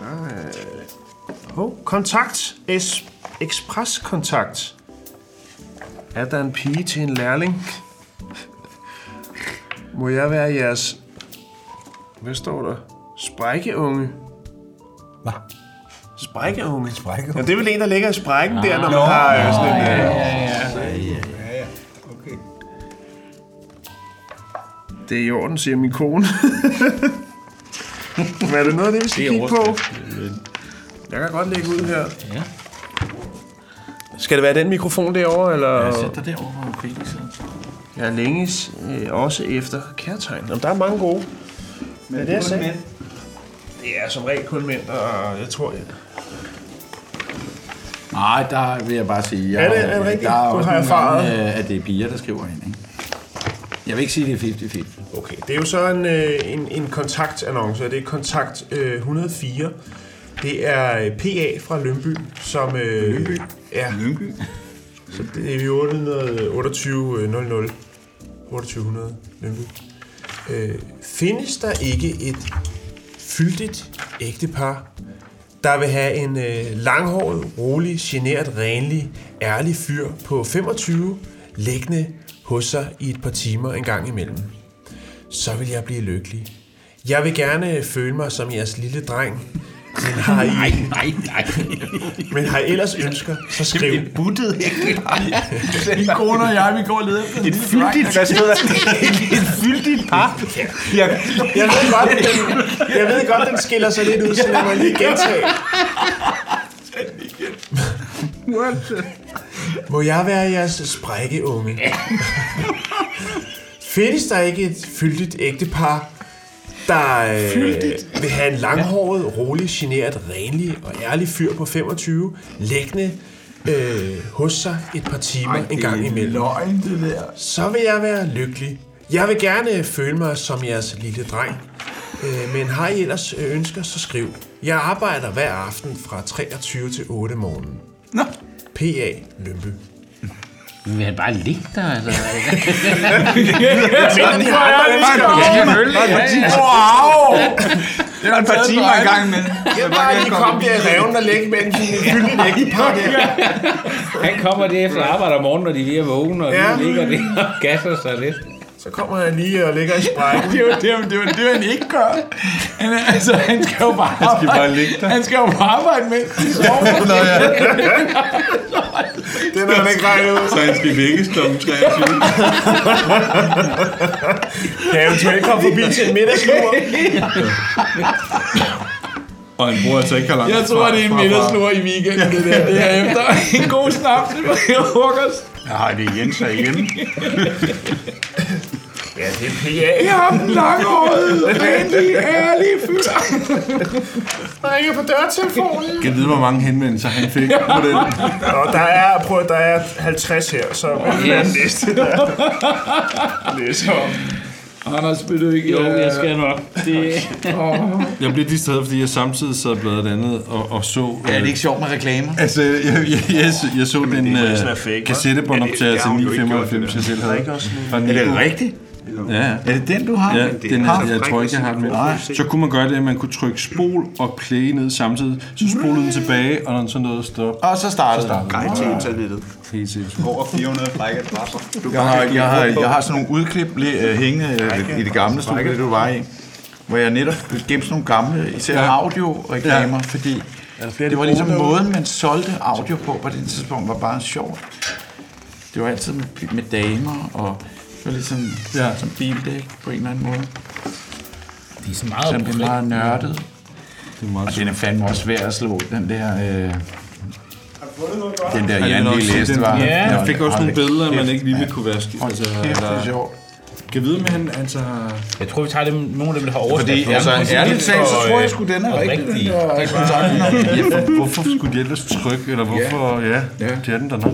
Er... Oh, kontakt. Es Express kontakt. Er der en pige til en lærling? Må jeg være jeres... Hvad står der? Sprækkeunge. Hvad? Sprækkeunge? Sprækkeunge? Ja, det er vel en, der ligger i sprækken der, når man har øh, sådan en... øh, Ja, ja. Okay. Det er i orden, siger min kone. Men er det noget af det, vi skal Det kigge på? Jeg kan godt lægge ud her. Ja. Skal det være den mikrofon derovre, eller? Jeg sætter derovre, hvor Felix sidder. Jeg længes øh, også efter kærtegn. Jamen, der er mange gode. Men det, er kun mænd. Det er som regel kun mænd, og jeg tror... Jeg... Nej, der vil jeg bare sige, jeg, Er det- er det rigtigt? der er også har nogle erfaret. gange, øh, at det er piger, der skriver ind. Ikke? Jeg vil ikke sige, det er 50-50. Okay, det er jo så en, øh, en, en kontaktannonce, og det er kontakt øh, 104. Det er øh, PA fra Lønby, som... Øh, Lønby? Ja, Lyngby? Så det er vi 828 00 2800 Lønby. Øh, findes der ikke et fyldigt ægtepar, der vil have en øh, langhåret, rolig, generet, renlig, ærlig fyr på 25 liggende hos sig i et par timer en gang imellem? Så vil jeg blive lykkelig. Jeg vil gerne føle mig som jeres lille dreng, har I, Nej, nej, nej. men har I ellers ønsker, så skriv Buttet Min kone og jeg, vi går og leder efter Et fyldigt, hvad stod der? Et fyldigt par. Jeg, Jeg ved godt, den, jeg ved godt, den skiller sig lidt ud, så lad mig lige gentage. Må jeg være jeres sprækkeunge? Findes der ikke et fyldigt ægtepar, der øh, vil have en langhåret, rolig, generet, renlig og ærlig fyr på 25, liggende øh, hos sig et par timer Ej, en gang imellem? løgn, det der. Så vil jeg være lykkelig. Jeg vil gerne føle mig som jeres lille dreng. Øh, men har I ellers øh, ønsker, så skriv. Jeg arbejder hver aften fra 23 til 8 morgen. Nå. P.A. Lømpe. Vil han bare ligge der, eller? Wow! Det var et par timer i gang med. Jeg bare lige kom der i reven og lægge med en fyldig ægtepar der. Han kommer det efter arbejde om morgenen, når de er vågne, og Ja. ja. ligger det og gasser sig lidt. Så kommer han lige og ligger i sprækken. Det var det, var, det, var, det, var, han ikke gør. Han, er- altså, han skal jo bare han skal bare ligge der. Han skal jo bare arbejde med. Nå, ja. Den har han ikke regnet ud. Så han skal vækkes kl. 23. Kan jeg eventuelt komme forbi til en middagslur? Og han bruger altså ikke har langt Jeg tror, fra- det er en middagslur i weekenden, det der. Det er efter en god snaps. Jeg frokost. Ja, det er Jens herhjemme. Ja, det er P.A. Jeg har den langhårede, renlige, ærlige fyr. Der ringer på dørtelefonen. Jeg ved, hvor mange henvendelser han fik på den. Og der er, prøv, der er 50 her, så hvad er den næste, der læser om? Anders, vil du ikke... Jo, jeg skal nok. Det, Jeg blev distraheret, fordi jeg samtidig sad og bladrede andet og, og så... Ja, det er ikke sjovt med reklamer. Altså, jeg, jeg, jeg, jeg så den må uh, det- det gjort, 995, jeg selv havde. Er det Nico. Ja, ja. Er det den, du har? Ja, den er, så jeg tror ikke, jeg har den med. Så kunne man gøre det, at man kunne trykke spol og play ned samtidig. Så spolede den tilbage, og når den så nåede at stoppe. Og så startede det. Guide til internettet. Helt sindssygt. Over 400 frække adresser. Jeg har, jeg, har, jeg har sådan nogle udklip uh, hængende uh, i det gamle studie, det du var i, hvor jeg netop gemte sådan nogle gamle, især audioreklamer, fordi det var ligesom måden, man solgte audio på på det tidspunkt, var bare sjovt. Det var altid med, med damer, og det var ligesom Ja. som bildæk på en eller anden måde. de er så meget Som det er meget nørdet. Det er meget Og den er fandme også svær at slå, den der... Øh, Den der Jan lige læste, var... Ja. Jeg fik også nogle billeder, man ikke lige vil kunne vaske. Altså, Kæft, det er der, sjovt. kan vide, men han altså... Jeg tror, vi tager dem, nogle af dem, der har overskrift. Fordi, altså, ærligt talt, så tror jeg sgu, den er rigtig, den rigtige. der om. Ja, for, hvorfor skulle de ellers trykke, eller hvorfor... Ja, ja. det er den der nok.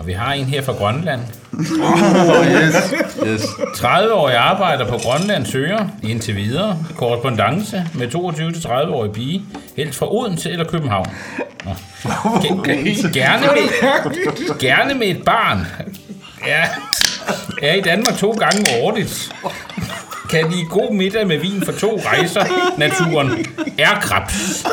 Og vi har en her fra Grønland. yes. yes. 30-årig arbejder på Grønland søger indtil videre korrespondence med 22-30-årig pige, helst fra Odense eller København. Nå. Ge- Gerne med, gerne med et barn. Ja, er i Danmark to gange årligt. Kan de god middag med vin for to rejser. Naturen er krebs.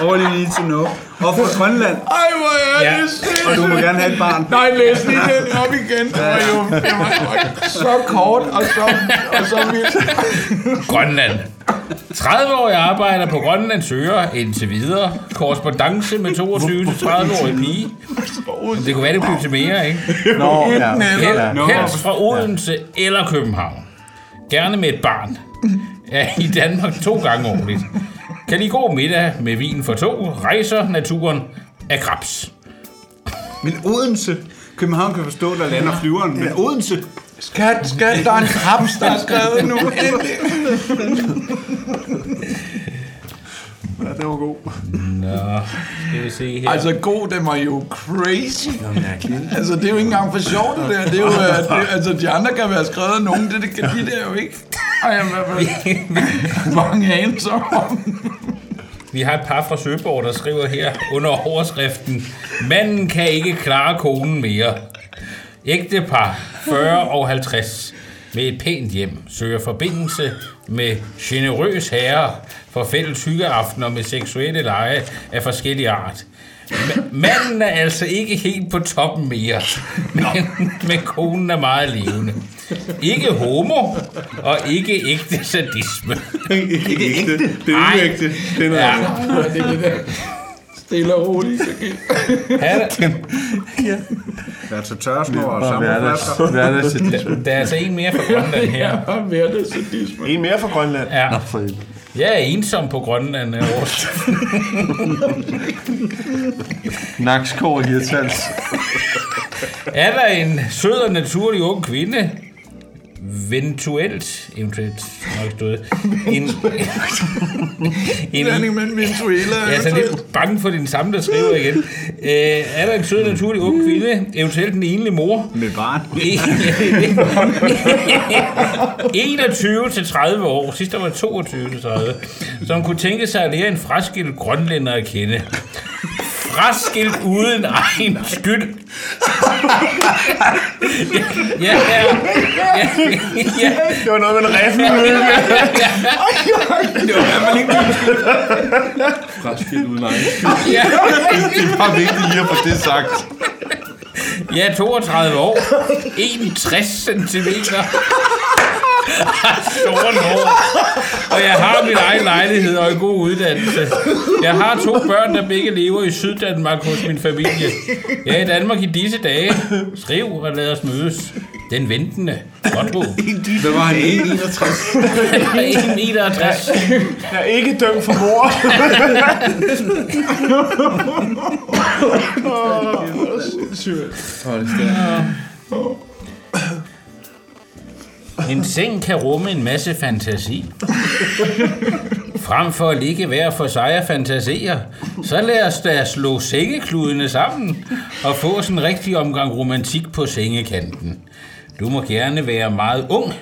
All you need to know. Og fra Grønland. Ej, hvor er Ja. det sindssygt. Og du må gerne have et barn. Nej, læs lige den op igen. Det var jo det var så kort og så, og så vildt. Grønland. 30-årig arbejder på Grønland søger indtil videre korrespondence med 22-30-årig pige. Det kunne være, det blev til mere, ikke? Nå, ja. Hel- Helst fra Odense eller København. Gerne med et barn. Er i Danmark to gange årligt. Kan de gå middag med vin for to, rejser naturen af krebs. Men Odense. København kan forstå, der lander flyveren. Men Odense. Skat, skat, der er en krabs, der er skrevet nu. Endelig. ja, det var god. Nå, skal vi se her. Altså, god, den var jo crazy. Altså, det er jo ikke engang for sjovt, det der. Det er jo, øh, det, altså, de andre kan være skrevet nogen, det, det kan de der jo ikke. Ej, jeg har mange anelser om. Vi har et par fra Søborg, der skriver her under overskriften Manden kan ikke klare konen mere. Ægtepar 40 og 50 med et pænt hjem søger forbindelse med generøs herre for fælles hyggeaftener med seksuelle lege af forskellige art. Ma- Manden er altså ikke helt på toppen mere, men, men konen er meget levende. Ikke homo, og ikke ægte sadisme. Ikke ægte. Det er uægte. Er, Ja. Det er det der stille og roligt. Så kan... Han, Der er til tørsnor og sammenflasker. hverdags, der er altså en mere fra Grønland her. Jeg har hverdagssadisme. En mere fra Grønland. Ja. for helvede. Jeg er ensom på Grønland af års. Nakskår hirtals. Er der en sød og naturlig ung kvinde, eventuelt, eventuelt, nok stået, en, en, en Venezuela. jeg er så lidt bange for din samme, der skriver igen. Øh, er der en sød naturlig ung kvinde, eventuelt en enlig mor, Med barn. 21 til 30 år, sidst der var 22 til 30, som kunne tænke sig at lære en fraskilt grønlænder at kende. Fraskilt uden egen skyld. ja, ja, ja, ja, Det var noget med en riffel. det var i hvert fald ikke min skyld. Fraskilt uden egen. Ja, Det er bare vigtigt lige at få det sagt. jeg er 32 år, 61 centimeter, store hår, og jeg har min egen lejlighed og en god uddannelse. Jeg har to børn, der begge lever i Syddanmark hos min familie. Jeg er i Danmark i disse dage. Skriv og lad os mødes. Den ventende. Godt håb. Hvad var han? 1,61. 1,61. Jeg er ikke dømt for mor. En seng kan rumme en masse fantasi. Frem for at ligge hver for sig og fantasere, så lad os da slå sengekludene sammen og få sådan en rigtig omgang romantik på sengekanten. Du må gerne være meget ung,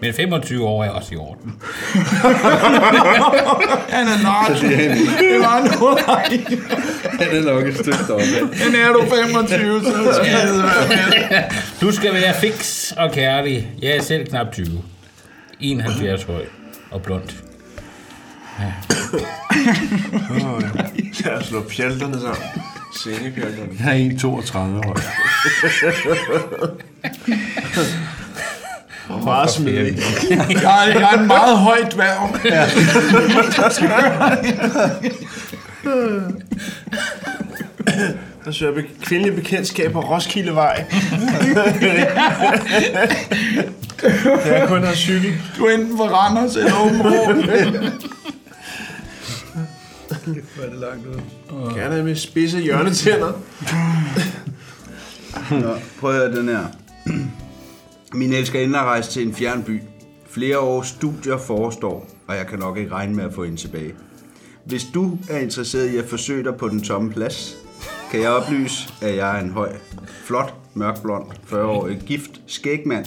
men 25 år er også i orden. Han er nacho. Det var noget. Han er nok et stykke deroppe. Men er du 25, så skal jeg være med. Du skal være fix og kærlig. Jeg er selv knap 20. 71 høj og blond. Jeg slår pjalterne sammen. Sengepjalterne. Jeg er 1,32 høj. Og meget smidig. Jeg jeg er en meget høj dværg. Der søger jeg be- kvindelig bekendtskab på Roskildevej. Jeg kun har cykel. Du er enten fra Randers eller Åben Rå. Hvor er det langt ud. Gerne med spidse hjørnetænder. Nå, prøv at høre den her. Min elskerinde har rejst til en fjern by. Flere års studier forestår, og jeg kan nok ikke regne med at få hende tilbage. Hvis du er interesseret i at forsøge dig på den tomme plads, kan jeg oplyse, at jeg er en høj, flot, mørkblond, 40-årig gift skægmand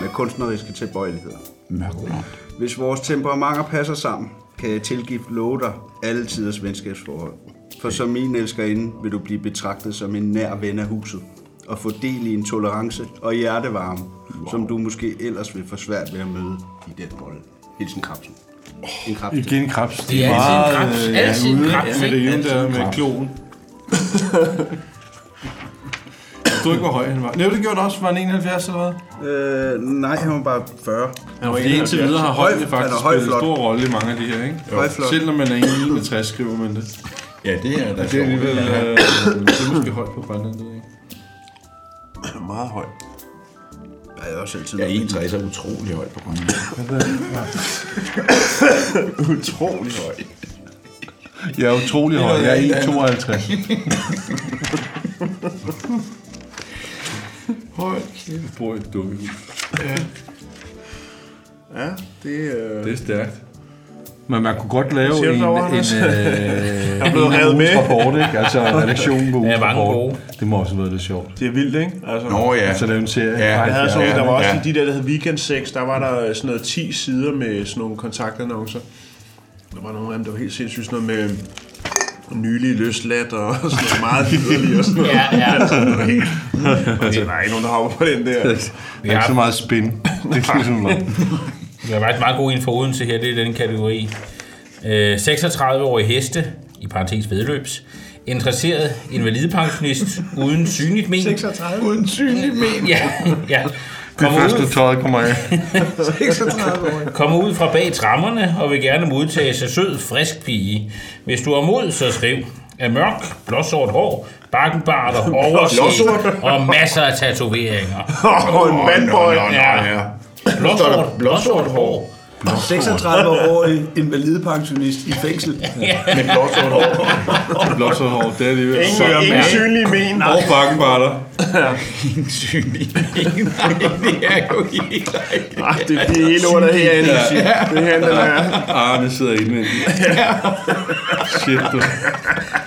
med kunstneriske tilbøjeligheder. Mørkblond. Hvis vores temperamenter passer sammen, kan jeg tilgive love dig alle tiders venskabsforhold. For som min elskerinde vil du blive betragtet som en nær ven af huset, og få del i en tolerance og hjertevarme, wow. som du måske ellers vil få svært ved at møde i den bolle. Hilsen Krabsen. En krabs. Igen krabs. Det er altid en krabs. øh, Altid en krabs, Med det ikke? ene der med kloen. Du ikke, hvor høj han var. Nej, det gjorde det også. Var han 71 eller hvad? Øh, nej, han var bare 40. Ja, fordi indtil videre har Høj- højde han faktisk er høj spillet en stor rolle i mange af de her, ikke? Højflot. Selv når man er 61, skriver man det. Ja, det er da Det er alligevel øh, det er måske højt på Grønland, det jeg. Meget høj. Jeg er også altid Ja, 61 er utrolig højt på Grønland. Utrolig høj. Jeg er utrolig høj. Jeg er 1,52. Hold Jeg bor i et dukkehus. Ja, det øh... Det er stærkt. Men man kunne godt lave Siger du en, en, Anders? øh, er blevet en revet med. rapport, ikke? Altså redaktionen på ugens Ja, rapport. Det må også have været lidt sjovt. Det er vildt, ikke? Altså, Nå ja. Altså lave en serie. Ja. Jeg havde så, Ja, der var også ja. de der, der hed Weekend 6, der var der sådan noget 10 sider med sådan nogle kontaktannoncer. Der var nogle af dem, der var helt sindssygt sådan noget med nylig løsladt og sådan noget meget yderligt og sådan noget. Ja, ja. Altså, det var helt... Og der er ikke nogen, der hopper på den der. Der er ikke så meget spin. Det er ligesom noget. Vi har faktisk meget god info Odense her, det er den kategori. Øh, 36-årige heste, i parentes vedløbs, interesseret invalidepensionist uden synligt men. 36. Uden synlig men. Ja, ja. Det er Kommer først, ud, når tøjet kommer af. 36 år. kommer ud fra bag trammerne og vil gerne modtage sig sød, frisk pige. Hvis du har mod, så skriv. Er mørk, blåsort hår, bakkenbart og overset og masser af tatoveringer. Og en vandboy. Ja. Blåsort, blåsort hår. 36-årig invalidepensionist i fængsel. Med blåsort hår. Blåsort hår, det er alligevel. Ingen, ingen synlige men. Og bakkenbarter. Ingen synlig men. Det er jo helt Ah, det bliver hele ordet herinde. Det her, den er... Arne sidder indvendigt. Shit, du.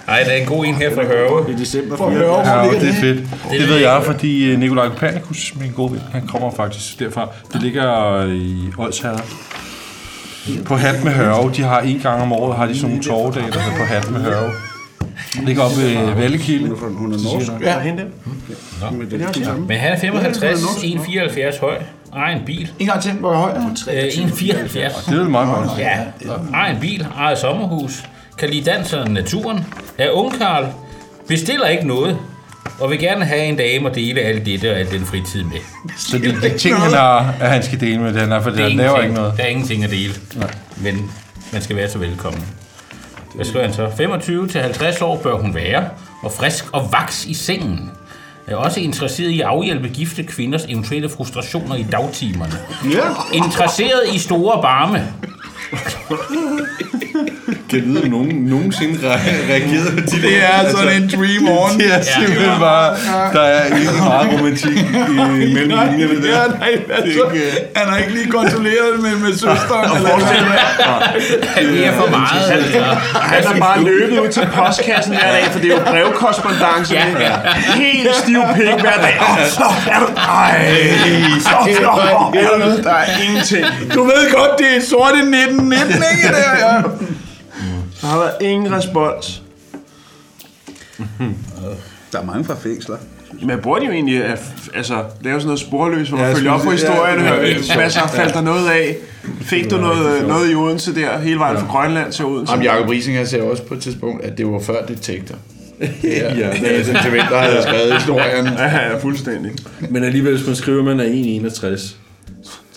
Ej, der er en god en her fra Hørve. I december For 4. høre, Ja, det er fedt. Det ved ved jeg, fordi øh, Nikolaj Kopernikus, min gode ven, han kommer faktisk derfra. Det ligger i Odsherred. På Hat med Hørve. De har en gang om året, har de sådan nogle torvedage, der på Hat med Hørve. Det ligger oppe ved Vallekilde. Hun er norsk. Ja. Hende. Men han er 55, 1,74 høj, ejer en bil. En gang til, hvor høj er? Øh, 1,74. Det er vel meget godt. Ja, ejer en bil, ejer sommerhus, kan lide dansen og naturen, er ungkarl, bestiller ikke noget, og vil gerne have en dame og dele alt dette og al den fritid med. Så det er de ting, han har, at han skal dele med den her, for Det er han laver ikke noget. Der er ingenting at dele, men man skal være så velkommen. Hvad skriver han så? 25 til 50 år bør hun være, og frisk og vaks i sengen. Er også interesseret i at afhjælpe gifte kvinders eventuelle frustrationer i dagtimerne. Ja. Interesseret i store barme. Kan vide, om nogen nogensinde re- reagerede på de Det er sådan en dream on. Det er simpelthen bare, der er ikke meget romantik i mellem linjerne der. Ja, nej, altså, han har ikke lige kontrolleret med, med søsteren. Eller Det er for meget. Altså. Han er bare løbet ud til postkassen hver dag, for det er jo brevkorrespondance. Ja, ja. Helt stiv pik hver dag. Åh, så er du... Ej, så er du... Der er ingenting. Du ved godt, det er sorte 1919, ikke? Der, ja. Der har været ingen respons. Der er mange fra fængsler. Men burde de jo egentlig at, altså, lave sådan noget sporløs, hvor man Ja, følger op på historien og ja, ja, ja, hvad så faldt der noget af? Fik du noget, noget i Odense der, hele vejen fra Grønland til Odense? Ham Jacob Risinger sagde også på et tidspunkt, at det var før detektor. Ja, Ja. det er sådan til hvem, der havde skrevet historien. Ja, ja, fuldstændig. Men alligevel, hvis man skriver, at man er 1,61.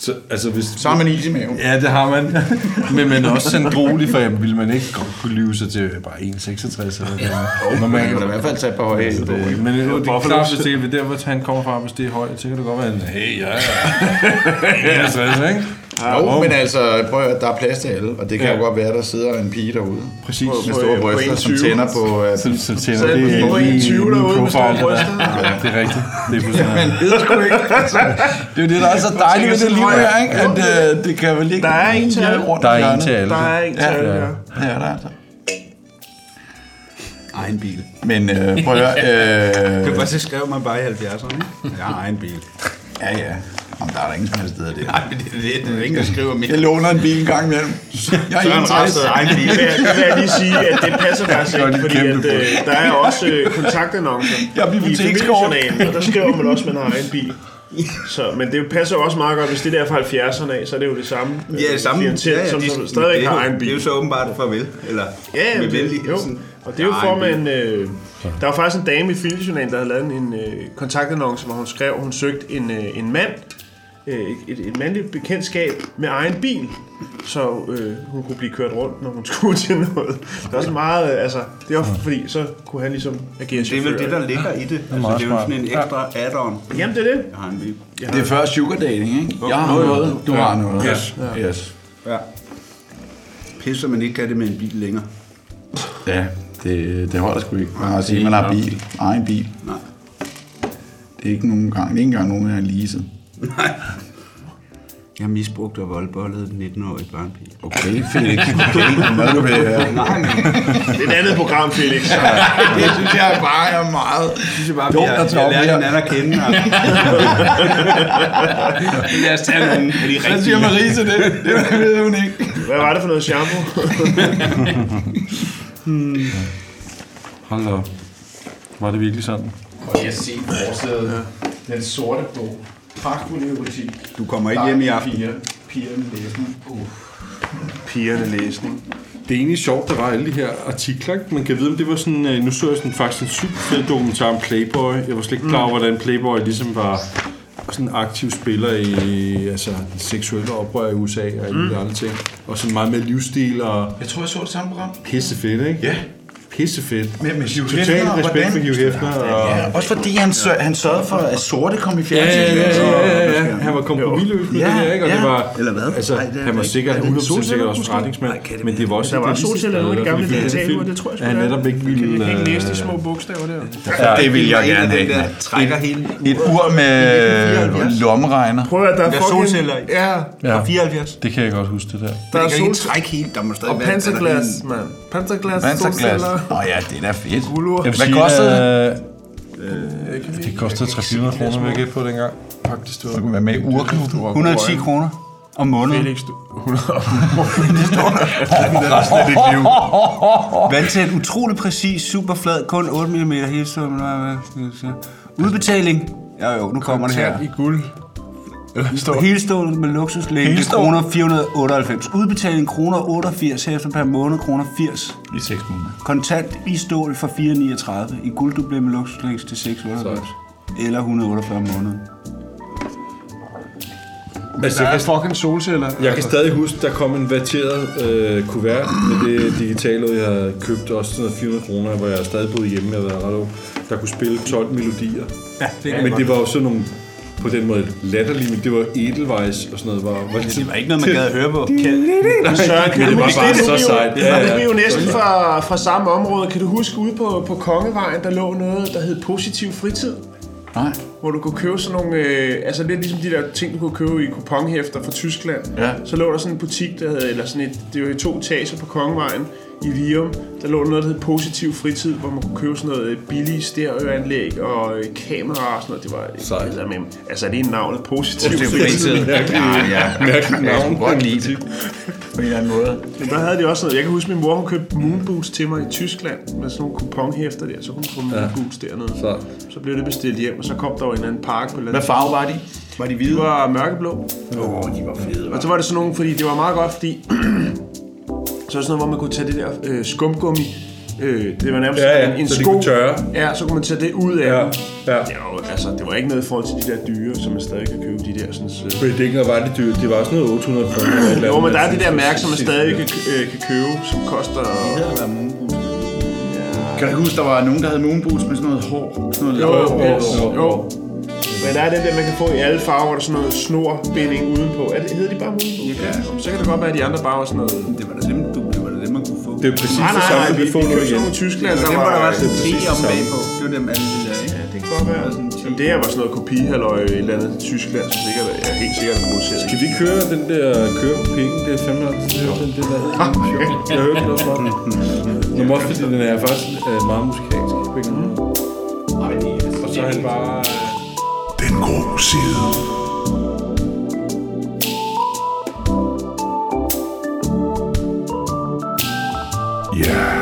Så, altså hvis... Så har man is i maven. Ja, det har man. Men man er også sandrolig, for jamen, vil man ikke godt kunne lyve sig til bare 1,66 eller noget. Man kan i hvert fald tage par høje af. Det, men det, det er klart, hvis det er der, hvor han kommer fra, hvis det er højt, så kan det godt være en, hey, ja, ja. 61, ikke? Jo, men altså, prøv at, der er plads til alle, og det kan Ja. jo godt være, der sidder en pige derude. Præcis. Med store på bryster, som 21. tænder på... Uh, Så, så tænder Så er det der lige en 20 i min derude med store bryster. Ja, det er rigtigt. Det er fuldstændig. det er sgu ikke. Altså, det er jo det, der er så dejligt ved det liv her, ikke? At uh, det kan vel ikke... Der er en til alle. Der er en til alle. Der er en til Ja, alle, ja. ja. Det er der altså. Egen bil. Men uh, prøv at høre... Det Uh, var så skrev man bare i 70'erne. ikke? Jeg har egen bil. ja, ja. Jamen, der er der ingen som helst steder det. Nej, men det er det. Det er ingen, der skriver mere. Jeg låner en bil en gang imellem. Jeg er Søren 61. Rasted egen bil. Det vil, jeg- det lige sige, at det passer faktisk ikke, fordi at, øh, der er også øh, kontaktannoncer Jeg i familiejournalen, og der skriver man også, at man har egen bil. Så, men det passer jo også meget godt, hvis det der er fra 70'erne af, så er det jo det samme. øh, Ja, det samme. klientel, Ja, ja, som, de- som det er har egen Det er bil. jo så åbenbart farvel. Eller Ja, med det, jo. Og det er jo for, egen man... Øh, der var faktisk en dame i Filmjournalen, der havde lavet en øh, kontaktannonce, hvor hun skrev, at hun søgte en, øh, en mand, øh, et, et mandligt bekendtskab med egen bil, så øh, hun kunne blive kørt rundt, når hun skulle til noget. Det er også meget, øh, altså, det er også fordi, så kunne han ligesom agere Det er vel det, der ligger i det. Altså, det er jo sådan en ekstra add-on. Jamen, det er det. Jeg har en bil. Det er før sugar dating, ikke? Jeg har noget, du har noget. Yes. Yes. Ja. Pisser man ikke kan det med en bil længere. Ja, det, det holder sgu ikke. Man har sige, man har bil. Egen bil. Nej. Det er ikke nogen gang, det er ikke engang nogen, jeg har leaset. Nej. Jeg har misbrugt og voldbollet en 19-årig barnpige. Okay, Felix. Okay, hvad du vil høre. Nej, men Det er et andet program, Felix. Det synes jeg bare er meget synes jeg bare, dumt vi har, vi lært hinanden at kende. Og... Lad os tage nogle af de Hvad siger rigtige. Marie til det? Det ved hun ikke. Hvad var det for noget shampoo? Hold da op. Var det virkelig sådan? Og jeg se forsædet. Den sorte bog. Pragtfuld butik. Du kommer ikke hjem i aften. Piger. Pigerne læsning. Uh. Pigerne læsning. Det er egentlig sjovt, der var alle de her artikler. ikke? Man kan vide, om det var sådan... øh, Nu så jeg sådan faktisk en super fed dokumentar om Playboy. Jeg var slet ikke klar over, hvordan Playboy ligesom var sådan en aktiv spiller i altså, det seksuelle oprør i USA og alle mm. andre ting. Og sådan meget med livsstil og Jeg tror, jeg så det samme program. pisse fedt, ikke? Ja. Pisse fedt. Med, med Hugh Total Hefner, respekt for hvordan- Hugh Hefner. Og... Ja, også fordi han, sør, han sørgede for, at sorte kom i Ja, fjernsyn. ja, ja, ja, ja. Han var kompromisløs med Ja, det her, ikke? Og det ja. var, Eller hvad? Altså, Nej, det han var det sikkert ikke. Er det 100% solceller, sikkert også forretningsmand. Det Men det var også Der var det solceller sidste i de gamle digitale det tror jeg sgu, Han det er. netop ikke Jeg kan ville... ikke læse de små bogstaver der. Det vil jeg gerne have. trækker hele Et ur med lommeregner. Prøv at der er er solceller. Ja, fra 74. Det kan jeg godt huske, det der. der er kan ikke sol... trække helt. Der må stadig Og panserglas, mand. Panserglas, Panserglas. solceller. Nå ja, det er da fedt. Vil Hvad sige, kostede det? Det kostede 300 kroner, vil jeg gætte på dengang. Faktisk, det Du kunne være med i urklub. 110 kroner om måneden. Felix, du... Resten af dit liv. Vand til et utroligt præcis, super flad, kun 8 mm hele stålen. Udbetaling. Ja jo, nu kommer det her. i guld. Hele stålen med luksuslængde, Helstål? kroner 498. Udbetaling kroner 88 hæfter per måned, kroner 80. I 6 måneder. Kontant i stål for 439. I gulddublet med luksuslængde til 698. Eller 148 om måneden. Altså, Der er fucking solceller. jeg kan stadig huske, der kom en verteret øh, kuvert med det digitale, jeg havde købt også sådan noget 400 kroner, hvor jeg stadig boede hjemme, jeg var ret ung, der kunne spille 12 melodier. Ja, det men det var jo sådan nogle på den måde latterlige, men det var Edelweiss og sådan noget. Var, var det var ikke noget, man gad at høre på. Søren, kan det var bare det, så er sejt. Ja, ja. er vi jo næsten fra, fra samme område. Kan du huske ude på, på Kongevejen, der lå noget, der hed Positiv Fritid? Nej. Hvor du kunne købe sådan nogle, øh, altså lidt ligesom de der ting, du kunne købe i kuponhæfter fra Tyskland. Ja. Så lå der sådan en butik, der havde, eller sådan et, det var i to etager på Kongevejen i Virum. Der lå noget, der hed Positiv Fritid, hvor man kunne købe sådan noget øh, billige stereoanlæg og øh, kamera og sådan noget. Det var Sejt. Det med, altså er det navnet Positiv, er Fritid? fritid. Ja, ja. Mærkeligt Jeg navn. skulle godt lide det. På en eller anden måde. Men der havde de også noget. Jeg kan huske, min mor hun købte moonboots til mig i Tyskland med sådan nogle kuponhæfter der. Så kunne hun få moonboots dernede. Så. Så blev det bestilt hjem, og så kom der jo en anden park på Hvad farve var de? Var de De hvide? var mørkeblå. Åh, oh, de var fede, Og så var det sådan nogle, fordi det var meget godt, fordi... så det sådan noget, hvor man kunne tage det der øh, skumgummi. Øh, det var nærmest Ja, ja, en, en så de sko. kunne tørre. Ja, så kunne man tage det ud af Ja, dem. ja. Det var, jo- altså, det var ikke noget i forhold til de der dyre, som man stadig kan købe. De der sådan... Øh, For det ikke var det dyrt. Det var sådan noget 800 kroner. jo, men der er de der mærker, som man stadig kan, øh, kan købe, som koster... Kan du huske, der var nogen, der havde moonboots med sådan noget hår? Sådan noget Jo, lav- jo, jo. Men der er den der, man kan få i alle farver, hvor der er sådan noget snorbinding udenpå. Er det, hedder de bare udenpå? Ja. Så kan det godt være, at de andre bare var sådan noget... Det var da dem, du, det var da dem, man kunne få. Det er præcis Nej, det nej, samme, nej, du vi, vi nu købte sådan igen. nogle i Tyskland, Det der var var... der var sådan 10 præcis om det bagpå. Det var dem alle de der, ikke? Det kan godt være. Jamen, det her var sådan noget kopihalløj i et eller andet Tyskland, så sikkert, jeg er helt sikkert produceret. Skal vi køre den der køre på pikken? Det er fandme lang tid siden, den, den der sjov. Jeg hørte noget fra den. Men også fordi den er faktisk øh, meget musikalsk. på en eller anden måde. Og så er han bare... Coxil. Yeah.